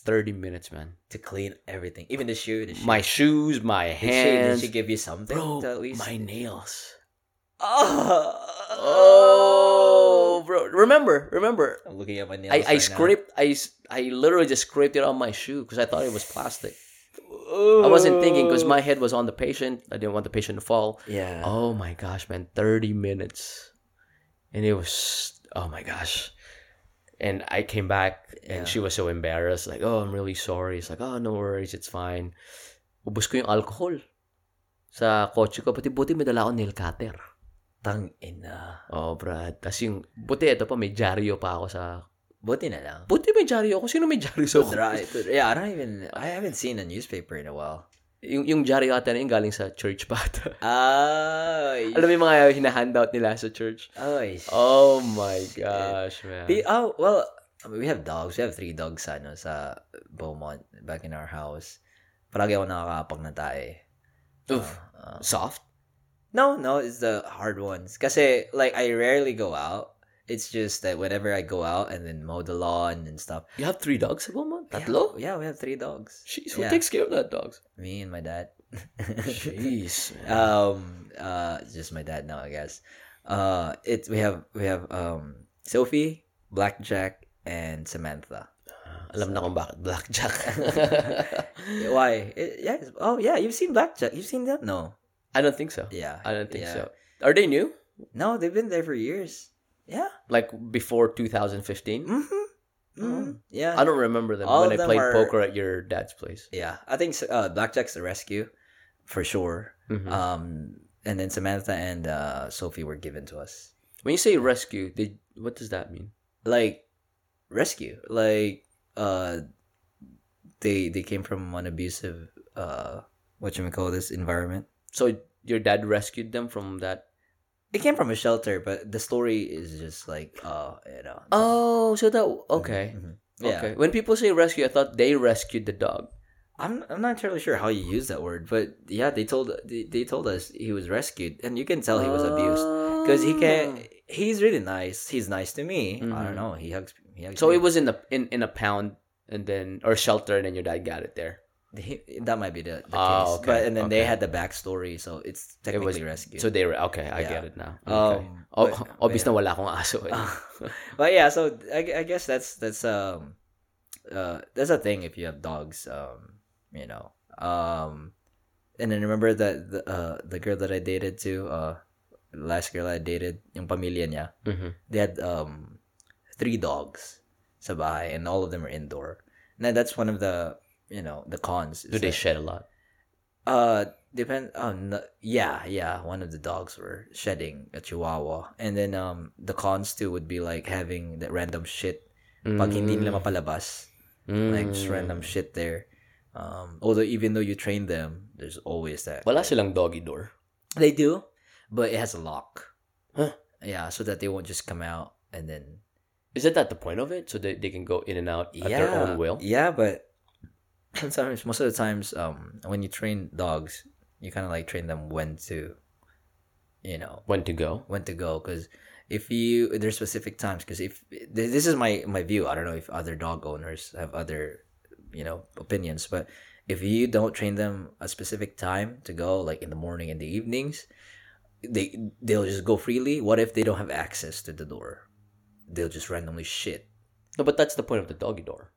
thirty minutes, man. to clean everything, even the shoe, the shoe. My shoes, my Did she, did she give you something bro, at least? my nails. Oh. Oh, bro! Remember, remember, I'm looking at my nails. I I right now. scraped, I literally just scraped it on my shoe because I thought it was plastic. I wasn't thinking because my head was on the patient. I didn't want the patient to fall. Yeah. Oh my gosh, man, 30 minutes. And it was oh my gosh. And I came back and Yeah. she was so embarrassed, like, oh, I'm really sorry. It's like, oh, no worries, it's fine. Ubus ko yung alcohol. sa kotse ko. Buti, buti may dala ako nail cutter. Tang ina. Oh, Brad. Tapos yung, buti ito pa, may dyaryo pa ako sa, Buti na lang. buti may dyaryo ako. Sino may dyaryo sa but yeah, I don't even. I haven't seen a newspaper in a while. Yung, yung dyaryo ata na yung galing sa church pa ata. Ah, <laughs> Alam mo yung mga hinahandout nila sa church? oh, see. Oh my gosh, man. Be- oh well, I mean, we have dogs. We have three dogs sa ano sa Beaumont back in our house. Palagi ako nakakapag na tae. Oof. Uh, Soft? No, no, it's the hard ones. Kasi like I rarely go out. It's just that whenever I go out and then mow the lawn and stuff. You have three dogs sa Beaumont? Tatlo? Yeah, we have three dogs. Jeez, who Yeah. takes care of that dogs? Me and my dad. Jeez, <laughs> man. um uh it's just my dad now i guess uh it we have we have um sophie blackjack and samantha Alam na kung bakit blackjack. <laughs> why It- yeah oh yeah you've seen blackjack you've seen them no I don't think so. yeah I don't think yeah. so. Are they new? no they've been there for years yeah Like before 2015? mm-hmm. mm yeah I don't remember them All when I them played are- poker at your dad's place. yeah i think uh blackjack's the rescue for sure Mhm. um and then samantha and uh sophie were given to us when you say rescue, they, what does that mean? like rescue like uh they they came from an abusive uh what you call this environment So your dad rescued them from that? it came from a shelter but the story is just like uh you know Oh, so that okay. Mhm. yeah Okay. When people say rescue, I thought they rescued the dog. I'm, I'm not entirely sure how you use that word but yeah they told they, they told us he was rescued and you can tell he was abused because he can he's really nice he's nice to me i Mhm. don't know he hugs he hugs So me. it was in the in in a pound and then or shelter and then your dad got it there. He- that might be the, the Ah, case okay, but and then they had the backstory so it's It was technically rescue So they were okay. I Yeah. get it now. Okay. Um, oh, but- obvious but na wala akong aso. eh. <laughs> but yeah, so I, I guess that's that's um uh that's a thing if you have dogs um you know um and then remember that the uh the girl that I dated too uh last girl I dated yung pamilya niya Mhm. they had um three dogs sa bahay and all of them are indoor and that's one of the you know the cons Do they that- shed a lot? uh, depend. Oh, no, yeah, yeah. One of the dogs were shedding a Chihuahua, and then um, the cons too would be like having that random shit. Pag hindi nila mapalabas, like just random shit there. Um, although even though you train them, there's always that. Wala silang doggy door. They do, but it has a lock. Huh? Yeah, so that they won't just come out and then. Isn't that the point of it? So they, they can go in and out at yeah, their own will? Yeah, but sometimes most of the times, um, when you train dogs, you kind of like train them when to, you know, When to go? when to go because if you there's specific times because if this this is my my view i don't know if other dog owners have other you know opinions but if you don't train them a specific time to go like in the morning and the evenings they they'll just go freely what if they don't have access to the door they'll just randomly shit No, but that's the point of the doggy door.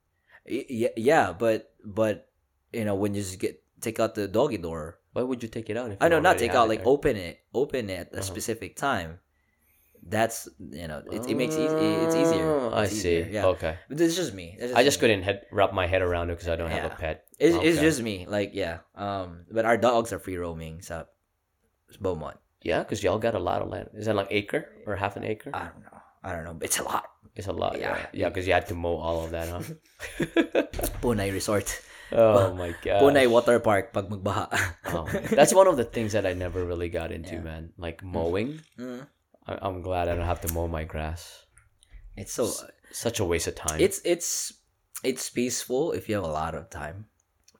Yeah yeah but but you know when you just get take out the doggy door Why would you take it out? If I know, not take out, like there? open it, open it at a Uh-huh. specific time. That's you know, it, it makes it, it's easier. Oh, I see. easier, Yeah, Okay. but this is just me. That's I just me. couldn't head, wrap my head around it because I don't have a pet. It's, it's just me. Like yeah. Um, but our dogs are free roaming. So it's Beaumont. Yeah, because y'all got a lot of land. Is that like acre or half an acre? I don't know. I don't know. It's a lot. It's a lot. Yeah, yeah. yeah, because you had to mow all of that, huh? <laughs> Punay Resort. oh my god. Punay Water Park. Pag magbaha. Oh, <laughs> that's one of the things that I never really got into, Yeah. man. Like mowing. Mm. I- I'm glad I don't have to mow my grass. It's so. Such a waste of time. It's it's it's peaceful if you have a lot of time.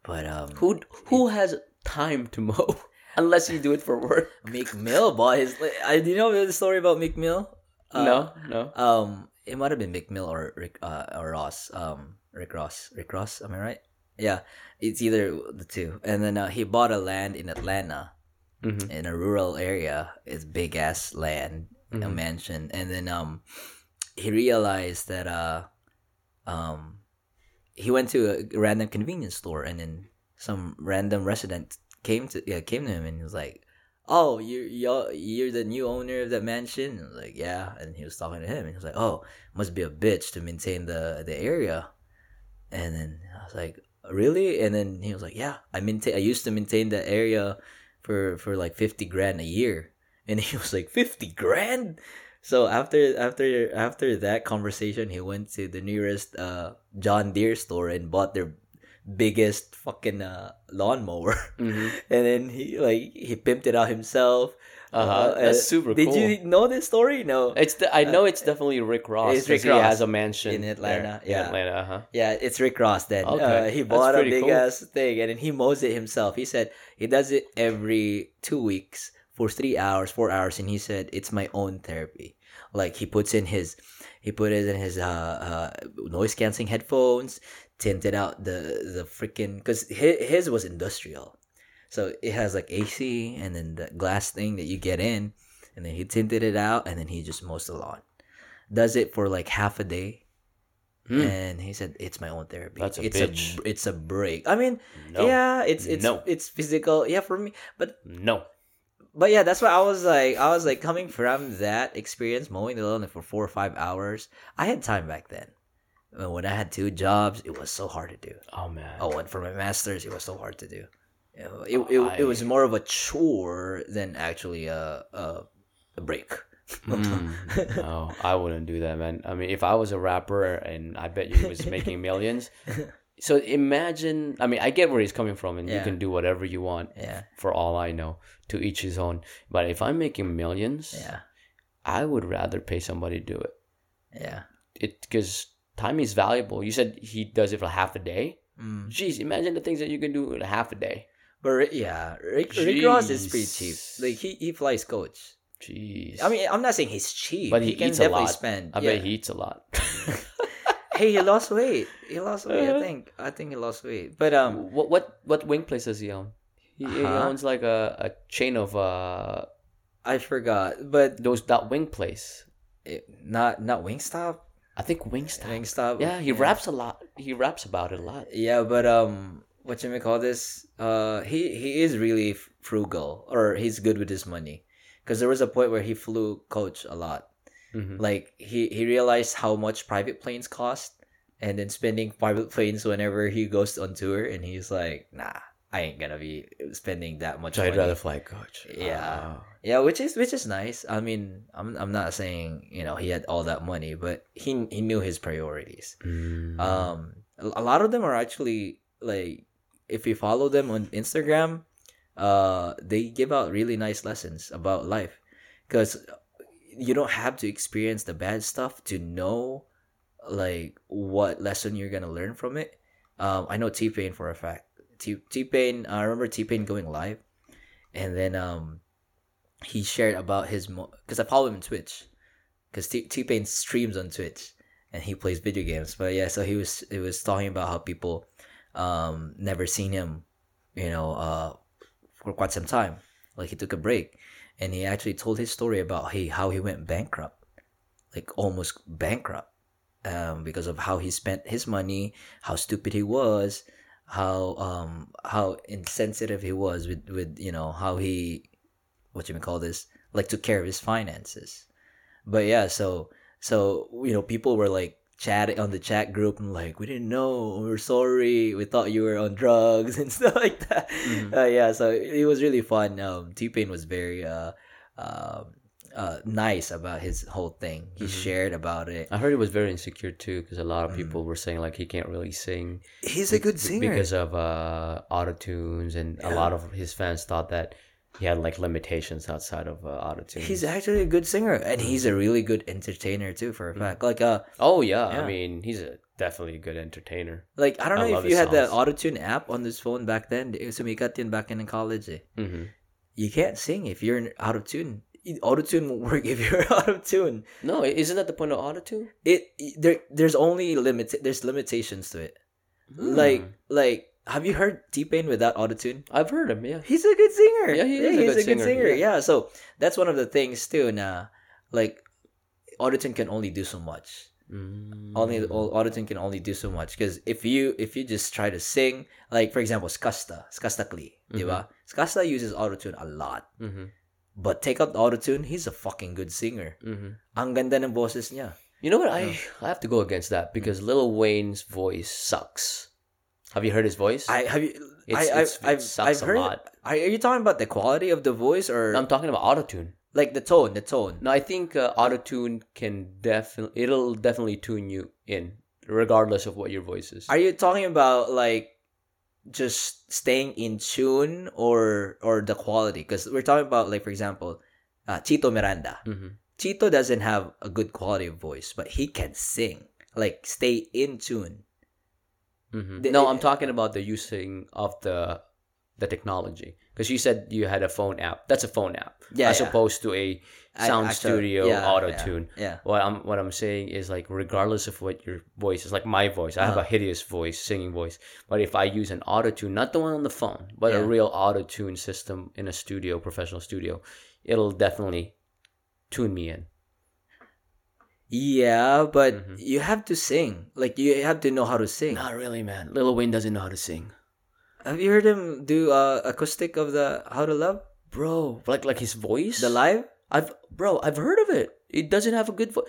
But um, who who has time to mow <laughs> unless you do it for work? Meek Mill, boys. Like, I do you know the story about Meek Mill? Uh, no, no. Um, it might have been Meek Mill or Rick uh, or Ross. Um, Rick Ross. Rick Ross. Am I right? Yeah, it's either the two. And then uh, he bought a land in Atlanta, Mhm. in a rural area. It's big ass land, a Mhm. mansion. And then um, he realized that uh, um, he went to a random convenience store, and then some random resident came to yeah came to him and he was like, "Oh, you're you're, you're the new owner of that mansion." Like, "Yeah," and he was talking to him, and he was like, "Oh, must be a bitch to maintain the the area." And then I was like, "Really?" And then he was like, "Yeah, I maintain. I used to maintain the area for for like 50 grand a year and <laughs> he was like 50 grand so after after after that conversation he went to the nearest uh john deere store and bought their biggest fucking uh lawnmower Mhm. <laughs> and then he like he pimped it out himself Uh-huh. Uh, That's super did cool. you know this story no It's the, I know it's definitely Rick Ross. It's Rick he Ross has a mansion in Atlanta, there, yeah. In Atlanta, uh-huh. Yeah, it's Rick Ross then. Uh, he bought a big cool. ass thing and then he mows it himself. He said he does it every two weeks for three hours, four hours, and he said it's my own therapy. Like he puts in his he put it in his uh, uh noise canceling headphones, tinted out the the freaking because his, his was industrial, so it has like AC and then the glass thing that you get in, and then he tinted it out and then he just mows the lawn. Does it for like half a day Hmm. and he said it's my own therapy. That's a it's bitch. a it's a break. I mean, No. yeah, it's it's No. it's physical. Yeah, for me, but No. but yeah, that's why I was like I was like coming from that experience mowing the lawn for four or five hours. I had time back then. When I had two jobs, it was so hard to do. Oh man. Oh, and for my masters, it was so hard to do. Know, It it, it was more of a chore than actually a a, a break. Mm, no, I wouldn't do that, man. I mean, if I was a rapper and I bet you was making millions, <laughs> so imagine. I mean, I get where he's coming from, and you can do whatever you want. Yeah. For all I know, to each his own. But if I'm making millions, Yeah, I would rather pay somebody to do it. yeah. It because time is valuable. You said he does it for half a day. Mm. Jeez, imagine the things that you can do in half a day. But yeah, Rick, Rick Ross is pretty cheap. Like he, he flies coach. Jeez. I mean, I'm not saying he's cheap, but he, can eats a definitely lot. spend. I yeah. bet he eats a lot. <laughs> hey, he lost weight. He lost weight. I Uh-huh. think. I think he lost weight. But um, what what what wing place does he own? He, he Huh? owns like a, a chain of uh I forgot. But those that wing place. it, not not Wingstop. I think Wingstop. Wingstop. Yeah, he raps a lot. He raps about it a lot. Yeah, but um, what you may call this? Uh, he he is really frugal, or he's good with his money, because there was a point where he flew coach a lot. Mhm. Like he he realized how much private planes cost, and then spending private planes whenever he goes on tour, and he's like, nah, I ain't gonna be spending that much. So I'd rather fly coach. Yeah. Ah. Yeah, which is which is nice. I mean, I'm I'm not saying you know he had all that money, but he he knew his priorities. Mm. Um, a a lot of them are actually like if you follow them on Instagram, uh, they give out really nice lessons about life, because you don't have to experience the bad stuff to know like what lesson you're gonna learn from it. Um, I know T Pain for a fact. T T Pain, I remember T Pain going live, and then um, he shared about his because I follow him on Twitch, because T Pain streams on Twitch and he plays video games. But yeah, so he was he was talking about how people um never seen him, you know, uh for quite some time. Like he took a break, and he actually told his story about he how he went bankrupt, like almost bankrupt, um because of how he spent his money, how stupid he was, how um how insensitive he was with with you know how he what you may call this like took care of his finances. But yeah so so you know people were like chatting on the chat group and like we didn't know. We're sorry. We thought you were on drugs <laughs> and stuff like that. Mhm. uh, yeah so it was really fun. Um t-pain was very uh um uh nice about his whole thing he Mhm. shared about it I heard he was very insecure too, because a lot of Mm. people were saying like he can't really sing he's a good singer because of uh auto tunes, and a lot of his fans thought that he had like limitations outside of uh, auto tunes. he's actually a good singer and he's a really good entertainer too for a Mm. fact like uh oh yeah, Yeah. I mean he's a definitely a good entertainer. like I don't know love if you had the songs. autotune app on this phone back then. Sumikat yun back in college. Eh. hmm You can't sing if you're out of tune. Autotune won't work <laughs> if you're out of tune. No, isn't that the point of auto tune? It there there's only limit there's limitations to it. Like like have you heard T Pain without autotune? I've heard him. Yeah. He's a good singer. Yeah, he is a he's good singer, Yeah. so that's one of the things too. Nah, like autotune can only do so much. Mm. Only all autotune can only do so much because if you if you just try to sing like for example Skusta Skusta Clee, ba? Skusta uses autotune a lot. Mhm. But take out the autotune, he's a fucking good singer. Mhm. Ang ganda ng boses niya. You know what? I I have to go against that because Lil Wayne's voice sucks. Have you heard his voice? I have you. It's- I, it's- it I've, I've, sucks I've a heard. lot. Are, are you talking about the quality of the voice or I'm talking about autotune. like the tone? The tone. No, I think uh, autotune can definitely it'll definitely tune you in regardless of what your voice is. Are you talking about like just staying in tune or or the quality? Because we're talking about like for example, uh, Chito Miranda. Mhm. Chito doesn't have a good quality of voice, but he can sing. Like stay in tune. Mhm. The- no, I'm talking about the using of the the technology because you said you had a phone app. That's a phone app Yeah, as yeah. opposed to a sound actually- studio yeah, auto tune. Yeah. What I'm what I'm saying is like regardless of what your voice is, like my voice, I have a Uh-huh. hideous voice, singing voice. But if I use an auto tune, not the one on the phone, but a real auto tune system in a studio, professional studio, it'll definitely tune me in. Yeah, but Mhm. you have to sing. Like you have to know how to sing. Not really, man. Lil Wayne doesn't know how to sing, Have you heard him do uh, acoustic of the How to Love? bro. Like like his voice. The live? I've bro, I've heard of it. It doesn't have a good voice.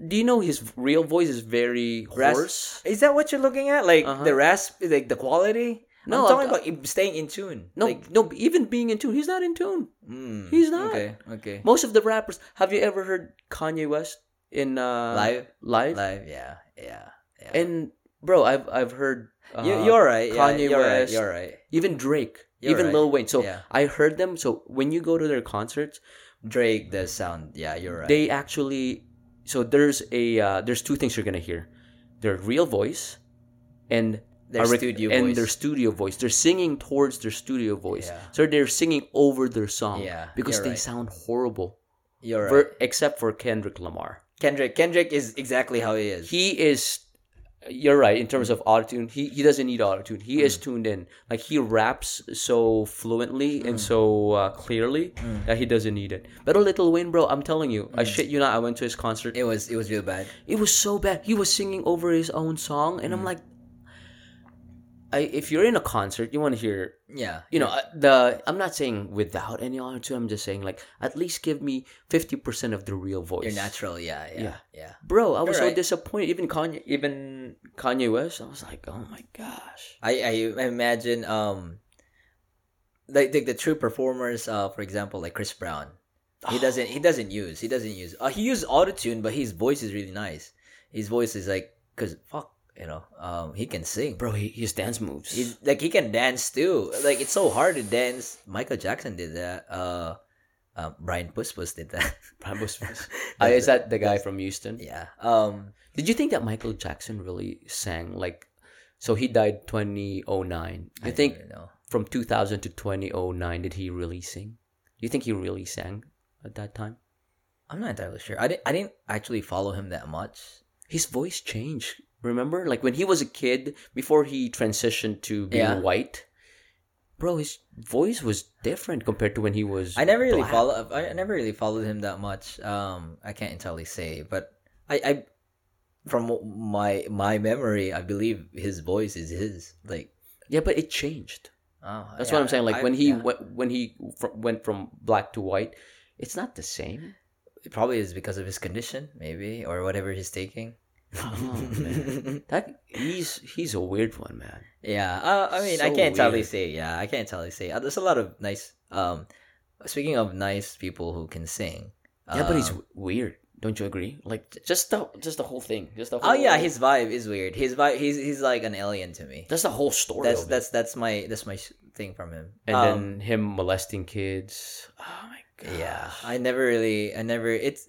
Do you know his real voice is very hoarse? Is that what you're looking at? Like Uh-huh. the rasp, like the quality? No, I'm talking I'm- about staying in tune. No, Like, no. Even being in tune, he's not in tune. mm, he's not. Okay, okay. Most of the rappers. Have you ever heard Kanye West in uh, Live? Live? Live, yeah, yeah, yeah. And bro, I've I've heard. Uh, you, you're right. Yeah, Kanye you're right. West, You're right. even Drake, You're even right. Lil Wayne. So Yeah. I heard them. So when you go to their concerts, Drake does sound. Yeah, you're right. they actually. So there's a uh, there's two things you're gonna hear, their real voice, and Their rec- studio and voice. their studio voice. They're singing towards their studio voice. Yeah. So they're singing over their song. Yeah, Because they right. sound horrible. you're right. For, except for Kendrick Lamar. Kendrick. Kendrick is exactly how he is. He is you're right in terms of autotune. He he doesn't need autotune. He Mm. is tuned in. Like he raps so fluently and Mm. so uh, clearly that he doesn't need it. But a Lil Wayne, bro, I'm telling you, Mm. I shit you not. I went to his concert. it was it was real bad. It was so bad. He was singing over his own song, and Mm. I'm like, I if you're in a concert, you want to hear, Yeah. you know, uh, the. I'm not saying without any autotune. I'm just saying like at least give me fifty percent of the real voice. You're natural. Yeah, yeah, yeah. Bro, I was so disappointed. Even Kanye, even Kanye West, I was like, oh my gosh. I I imagine um like the, the true performers uh for example like Chris Brown. He <sighs> doesn't he doesn't use he doesn't use uh, he used autotune but his voice is really nice. His voice is like cuz fuck, you know, um he can sing. Bro, he, his dance moves. He's like he can dance too. Like it's so hard to dance. Michael Jackson did that. Uh um, Brian Puspos did that. <laughs> Brian Puspos. Uh, is that the guy from Houston? yeah. Um Did you think that Michael Jackson really sang like? So he died 2009. I You think don't know. from 2000 to 2009 did he really sing? Do you think he really sang at that time? I'm not entirely sure. I didn't I didn't actually follow him that much. His voice changed. Remember, like when he was a kid before he transitioned to being Yeah. white. Bro, his voice was different compared to when he was. I never really black. follow. I never really followed him that much. Um, I can't entirely say, but I, I, from my my memory, I believe his voice is his. Like, Yeah, but it changed. oh, That's yeah, what I'm saying. Like I- when he yeah. went, when he fr- went from black to white, it's not the same. it probably is because of his condition, maybe, or whatever he's taking. Oh, man. <laughs> That he's he's a weird one, man. yeah, uh, I mean, I can't weird. say. Yeah, I can't entirely say. Uh, there's a lot of nice. Um, speaking of nice people who can sing. Yeah, but he's um, w- weird. Don't you agree? Like just the just the whole thing, just the whole. Oh yeah, his vibe is weird. His vibe, he's he's like an alien to me. that's the whole story. That's that's that's my that's my sh- thing from him. and Um, then him molesting kids. Oh my god. yeah, I never really, I never. It's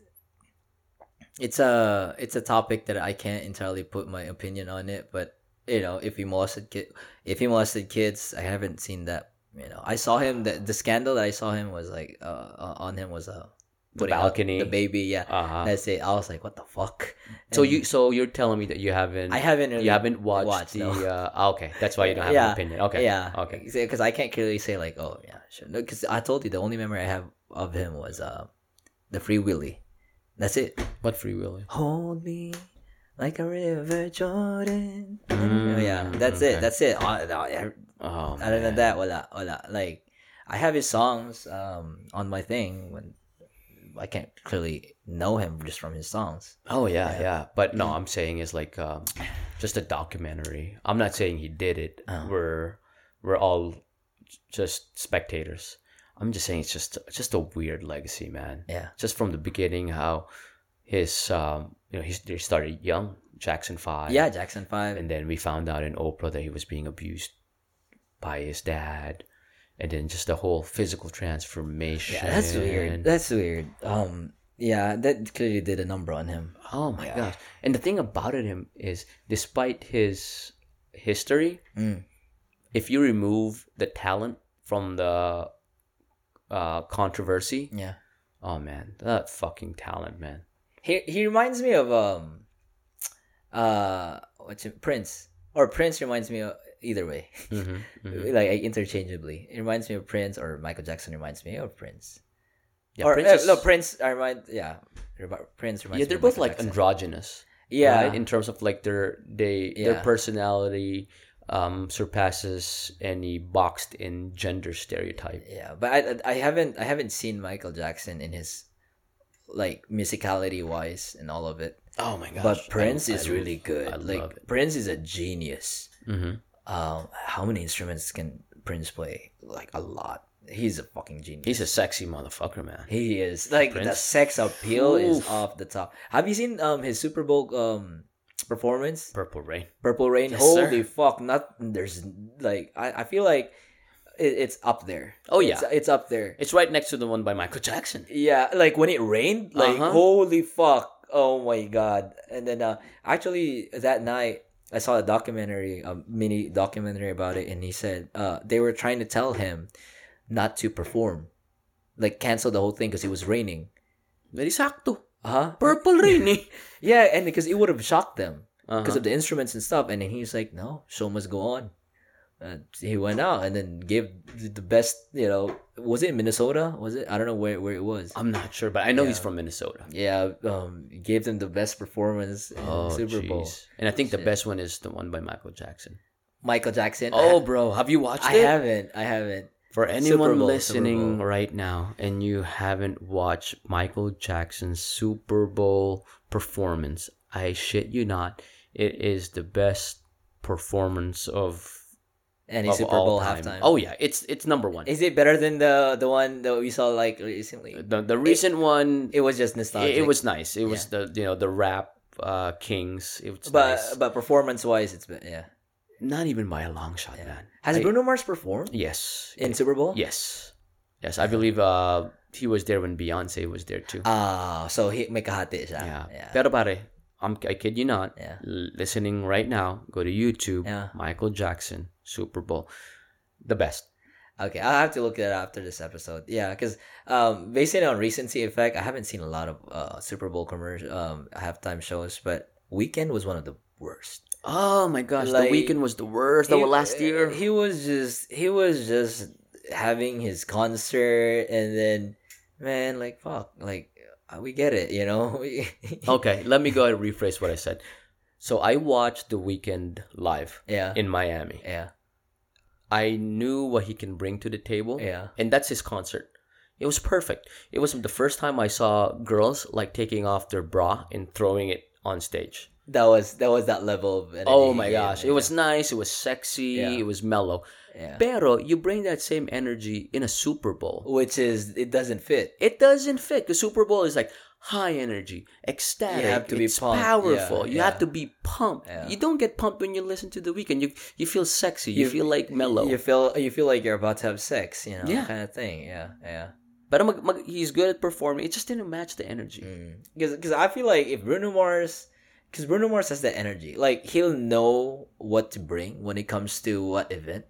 it's a it's a topic that I can't entirely put my opinion on it. But you know, if he molested kid, if he molested kids, I haven't seen that. You know, I saw him. The, the scandal that I saw him was like uh, uh, on him was a The balcony. the baby. Yeah, Uh-huh. that's it. I was like, what the fuck. So you so you're telling me that you haven't I haven't really you haven't watched, watched, the no. uh, ah, okay that's why you don't have Yeah. an opinion okay Yeah. okay Because I can't clearly say like, oh yeah, sure. No, because I told you the only memory I have of him was uh, the Free Willy. That's it. what free will Hold me like a river, Jordan. Mm, yeah, that's it. That's it. Oh Other than that, wala, wala. Like, I have his songs um on my thing when I can't clearly know him just from his songs. oh yeah, yeah but no I'm saying is like um, just a documentary I'm not saying he did it Oh. we're we're all just spectators. I'm just saying it's just just a weird legacy, man. Yeah. Just from the beginning, how his um you know he they started young Jackson Five. Yeah, Jackson Five. and then we found out in Oprah that he was being abused by his dad, and then just the whole physical transformation. Yeah, that's weird. That's weird. Um, yeah, that clearly did a number on him. Oh my gosh! And the thing about it him is, despite his history, Mm. if you remove the talent from the uh, controversy, Yeah. oh man, that fucking talent, man. He he reminds me of um, uh, what's it, Prince or Prince reminds me of either way, <laughs> Mm-hmm, like interchangeably. It reminds me of Prince or Michael Jackson reminds me of Prince. Yeah, or Prince uh, no, Prince. I remind yeah, Prince reminds. yeah, they're both like Jackson. androgynous. Yeah, right? in terms of like their they their personality um surpasses any boxed in gender stereotype Yeah, but I I haven't I haven't seen Michael Jackson in his like musicality wise and all of it. oh my gosh but Prince I is love- really good. I like. Prince is a genius. Mhm. Um, how many instruments can Prince play? Like a lot. He's a fucking genius. he's a sexy motherfucker man he is like the sex appeal is off the top. Have you seen um his Super Bowl um performance? purple rain Purple Rain. Yes, Holy sir. fuck! Not there's like I, I feel like it, it's up there. Oh, yeah. it's, it's up there. it's right next to the one by michael jackson Yeah, like when it rained, like Uh-huh. holy fuck. Oh my god. And then uh actually that night I saw a documentary, a mini documentary about it and he said uh they were trying to tell him not to perform. Like cancel the whole thing because it was raining. very sakto Huh? purple <laughs> rain eh Yeah, and because it would have shocked them because Uh-huh. of the instruments and stuff and then he's like, "No, show must go on." Uh, he went out and then gave the best, you know, was it Minnesota? Was it? I don't know where where it was. i'm not sure but i know he's from minnesota Yeah, um, gave them the best performance in oh Super Bowl. jeez. and i think the best one is the one by michael jackson Michael Jackson. oh bro have you watched I it I haven't. I haven't. For anyone Bowl, listening right now and you haven't watched Michael Jackson's Super Bowl performance, I shit you not, it is the best performance of, Any of Super Bowl time. halftime. Oh yeah, it's it's number one. is it better than the the one that we saw like recently? the the recent one, It was just nostalgic. it was nice. It was the you know the rap uh, kings. It was but nice. but performance wise, it's been yeah. Not even by a long shot, yeah. man. Has I- Bruno Mars performed Yes. in Super Bowl? Yes. Yes, I believe uh he was there when Beyonce was there too. Ah, so he may kahati siya. Yeah. yeah. Pero pare, I'm, I kid you not. Yeah. listening right now, go to YouTube. Yeah. Michael Jackson Super Bowl, the best. Okay, I'll have to look at it after this episode. Yeah, because um, based on recency effect, I haven't seen a lot of uh, Super Bowl commercial um, halftime shows, but Weeknd was one of the worst. Oh my gosh, Like, the Weeknd was the worst. The He- last year. he was just he was just having his concert, and then man, like fuck, like uh, we get it, you know. <laughs> okay, let me go ahead and rephrase what I said. So I watched the Weeknd live yeah, in Miami. yeah, I knew what he can bring to the table. yeah. and that's his concert. It was perfect. It was the first time I saw girls like taking off their bra and throwing it on stage. That was that was that level of. energy Oh my gosh, it was nice, it was sexy, Yeah. it was mellow. yeah. Pero you bring that same energy in a Super Bowl. which is it doesn't fit. It doesn't fit. The Super Bowl is like high energy, ecstatic. You have to be it's pumped. powerful. Yeah, you have to be pumped. Yeah. You don't get pumped when you listen to the Weeknd. You you feel sexy. You, feel like mellow. You feel you feel like you're about to have sex, you know, Yeah. kind of thing. Yeah, yeah. but mag, mag, he's good at performing. It just didn't match the energy. Mm. Because because I feel like if Bruno Mars, because Bruno Mars has that energy, like he'll know what to bring when it comes to what event.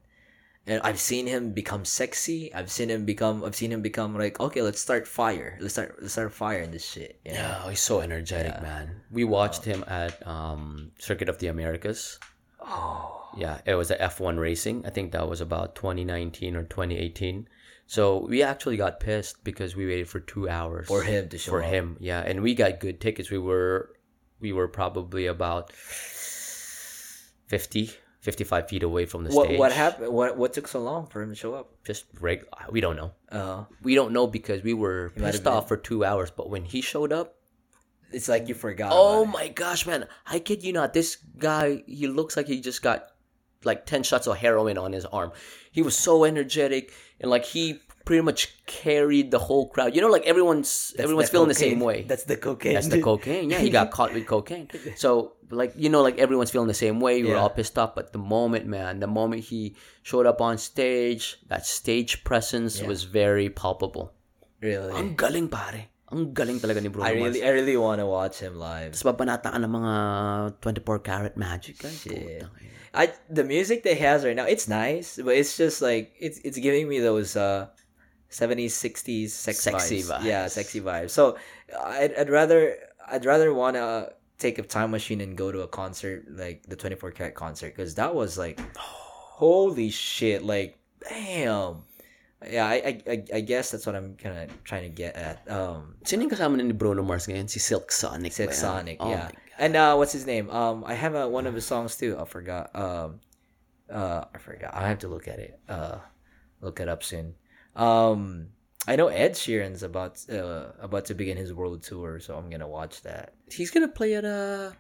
And I've seen him become sexy. I've seen him become. I've seen him become like, okay, let's start fire. Let's start. Let's start fire in this shit. you know? Yeah, he's so energetic, man. We watched him at um, Circuit of the Americas. Oh. Yeah, it was the F1 racing. I think that was about 2019 or 2018. So we actually got pissed because we waited for two hours For him to show for up. him. Yeah, and we got good tickets. We were we were probably about 50, 55 feet away from the What stage. what happened? What what took so long for him to show up? Just reg- we don't know. Uh, We don't know because we were pissed off for two hours. But when he showed up, it's like you forgot. Oh about it. my gosh, man! I kid you not. This guy, he looks like he just got like 10 shots of heroin on his arm. He was so energetic and like he pretty much carried the whole crowd. You know, like everyone's everyone's the feeling the same way. That's the cocaine. That's the cocaine. Yeah, he got caught with cocaine. <laughs> So like you know, like everyone's feeling the same way. We were Yeah. all pissed off. But the moment, man, the moment he showed up on stage, that stage presence Yeah. was very palpable. Really. Ang galing pare. Ang galing talaga ni Bruno I Mars. really, I really want to watch him live. Tapos babanataan ng mga 24 karat magic. Ay, Shit. I the music they has right now, it's nice, but it's just like it's it's giving me those uh 70s, 60s sex Sexy vibes. Yeah, sexy vibes. So I'd, I'd rather I'd rather want to take a time machine and go to a concert like the 24 karat concert because that was like holy shit like damn yeah I, I I- guess that's what I'm kind of trying to get at um Sino yung kasama ni Bruno Mars ngayon? Si Silk Sonic. Silk? Sonic, Oh yeah. And uh, what's his name? Um, I have uh, one of his songs too. I forgot. Um, uh, I forgot. I have to look at it. Uh, look it up soon. Um, I know Ed Sheeran's about uh about to begin his world tour, so I'm gonna watch that. He's gonna play at uh,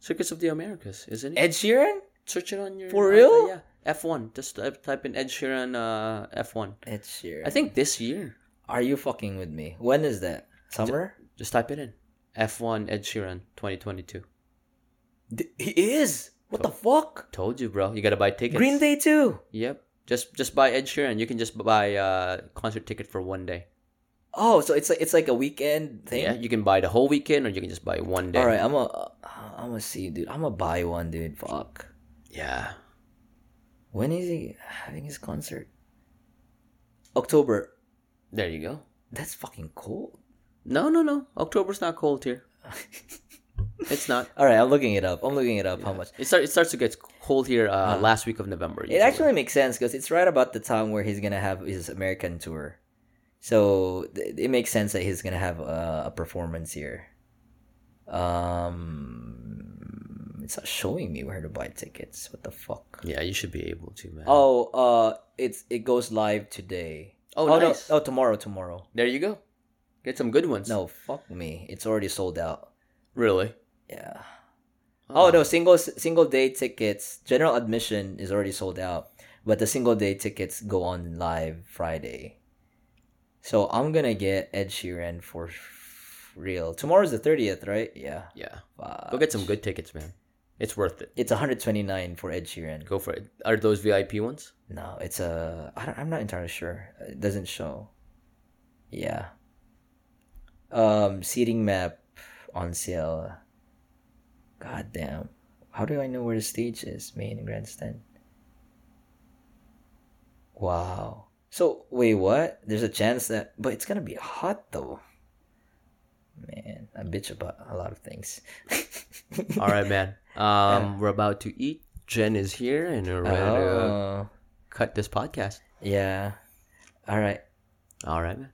Circuit of the Americas, isn't he? Ed Sheeran? Search it on your For real? Yeah, F1. Just type, in Ed Sheeran uh, F1. Ed Sheeran. I think this year. Are you fucking with me? When is that? Summer? Just type it in. F1 Ed Sheeran 2022. D- he is. What the fuck? Told you, bro. You gotta buy tickets. Green Day too. Yep. Just just buy Ed Sheeran. You can just buy a concert ticket for one day. Oh, so it's like it's like a weekend thing. Yeah, you can buy the whole weekend or you can just buy one day. All right, I'm a I'm gonna see, dude. I'm gonna buy one, dude. Fuck. Yeah. When is he having his concert? October. There you go. That's fucking cool. No, no, no. October's not cold here. <laughs> It's not. All right, I'm looking it up. I'm looking it up. How much? It starts. It starts to get cold here. Uh, last week of November. It actually makes sense because it's right about the time where he's gonna have his American tour, so th- it makes sense that he's gonna have a, a performance here. Um, it's not showing me where to buy tickets. What the fuck? Yeah, you should be able to, man. Oh, uh, it's it goes live today. Oh, no! nice. Oh, tomorrow, tomorrow. there you go. Get some good ones. No, fuck me. It's already sold out. really. Yeah. Oh no, single single day tickets. General admission is already sold out, but the single day tickets go on live Friday. So I'm gonna get Ed Sheeran for real. Tomorrow's the thirtieth, right? Yeah. Yeah. Fuck. Go get some good tickets, man. It's worth it. It's 129 for Ed Sheeran. Go for it. Are those VIP ones? No, it's a. I don't, I'm not entirely sure. It doesn't show. Yeah. Um, seating map on sale. God damn. How do I know where the stage is? Main grandstand. Wow. So wait, what? There's a chance that, but it's gonna be hot though. Man, I bitch about a lot of things. <laughs> All right, man. Um, we're about to eat. Jen is here, and we're ready to Oh, cut this podcast. yeah. All right. All right, man.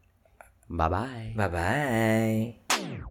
Bye bye. Bye bye.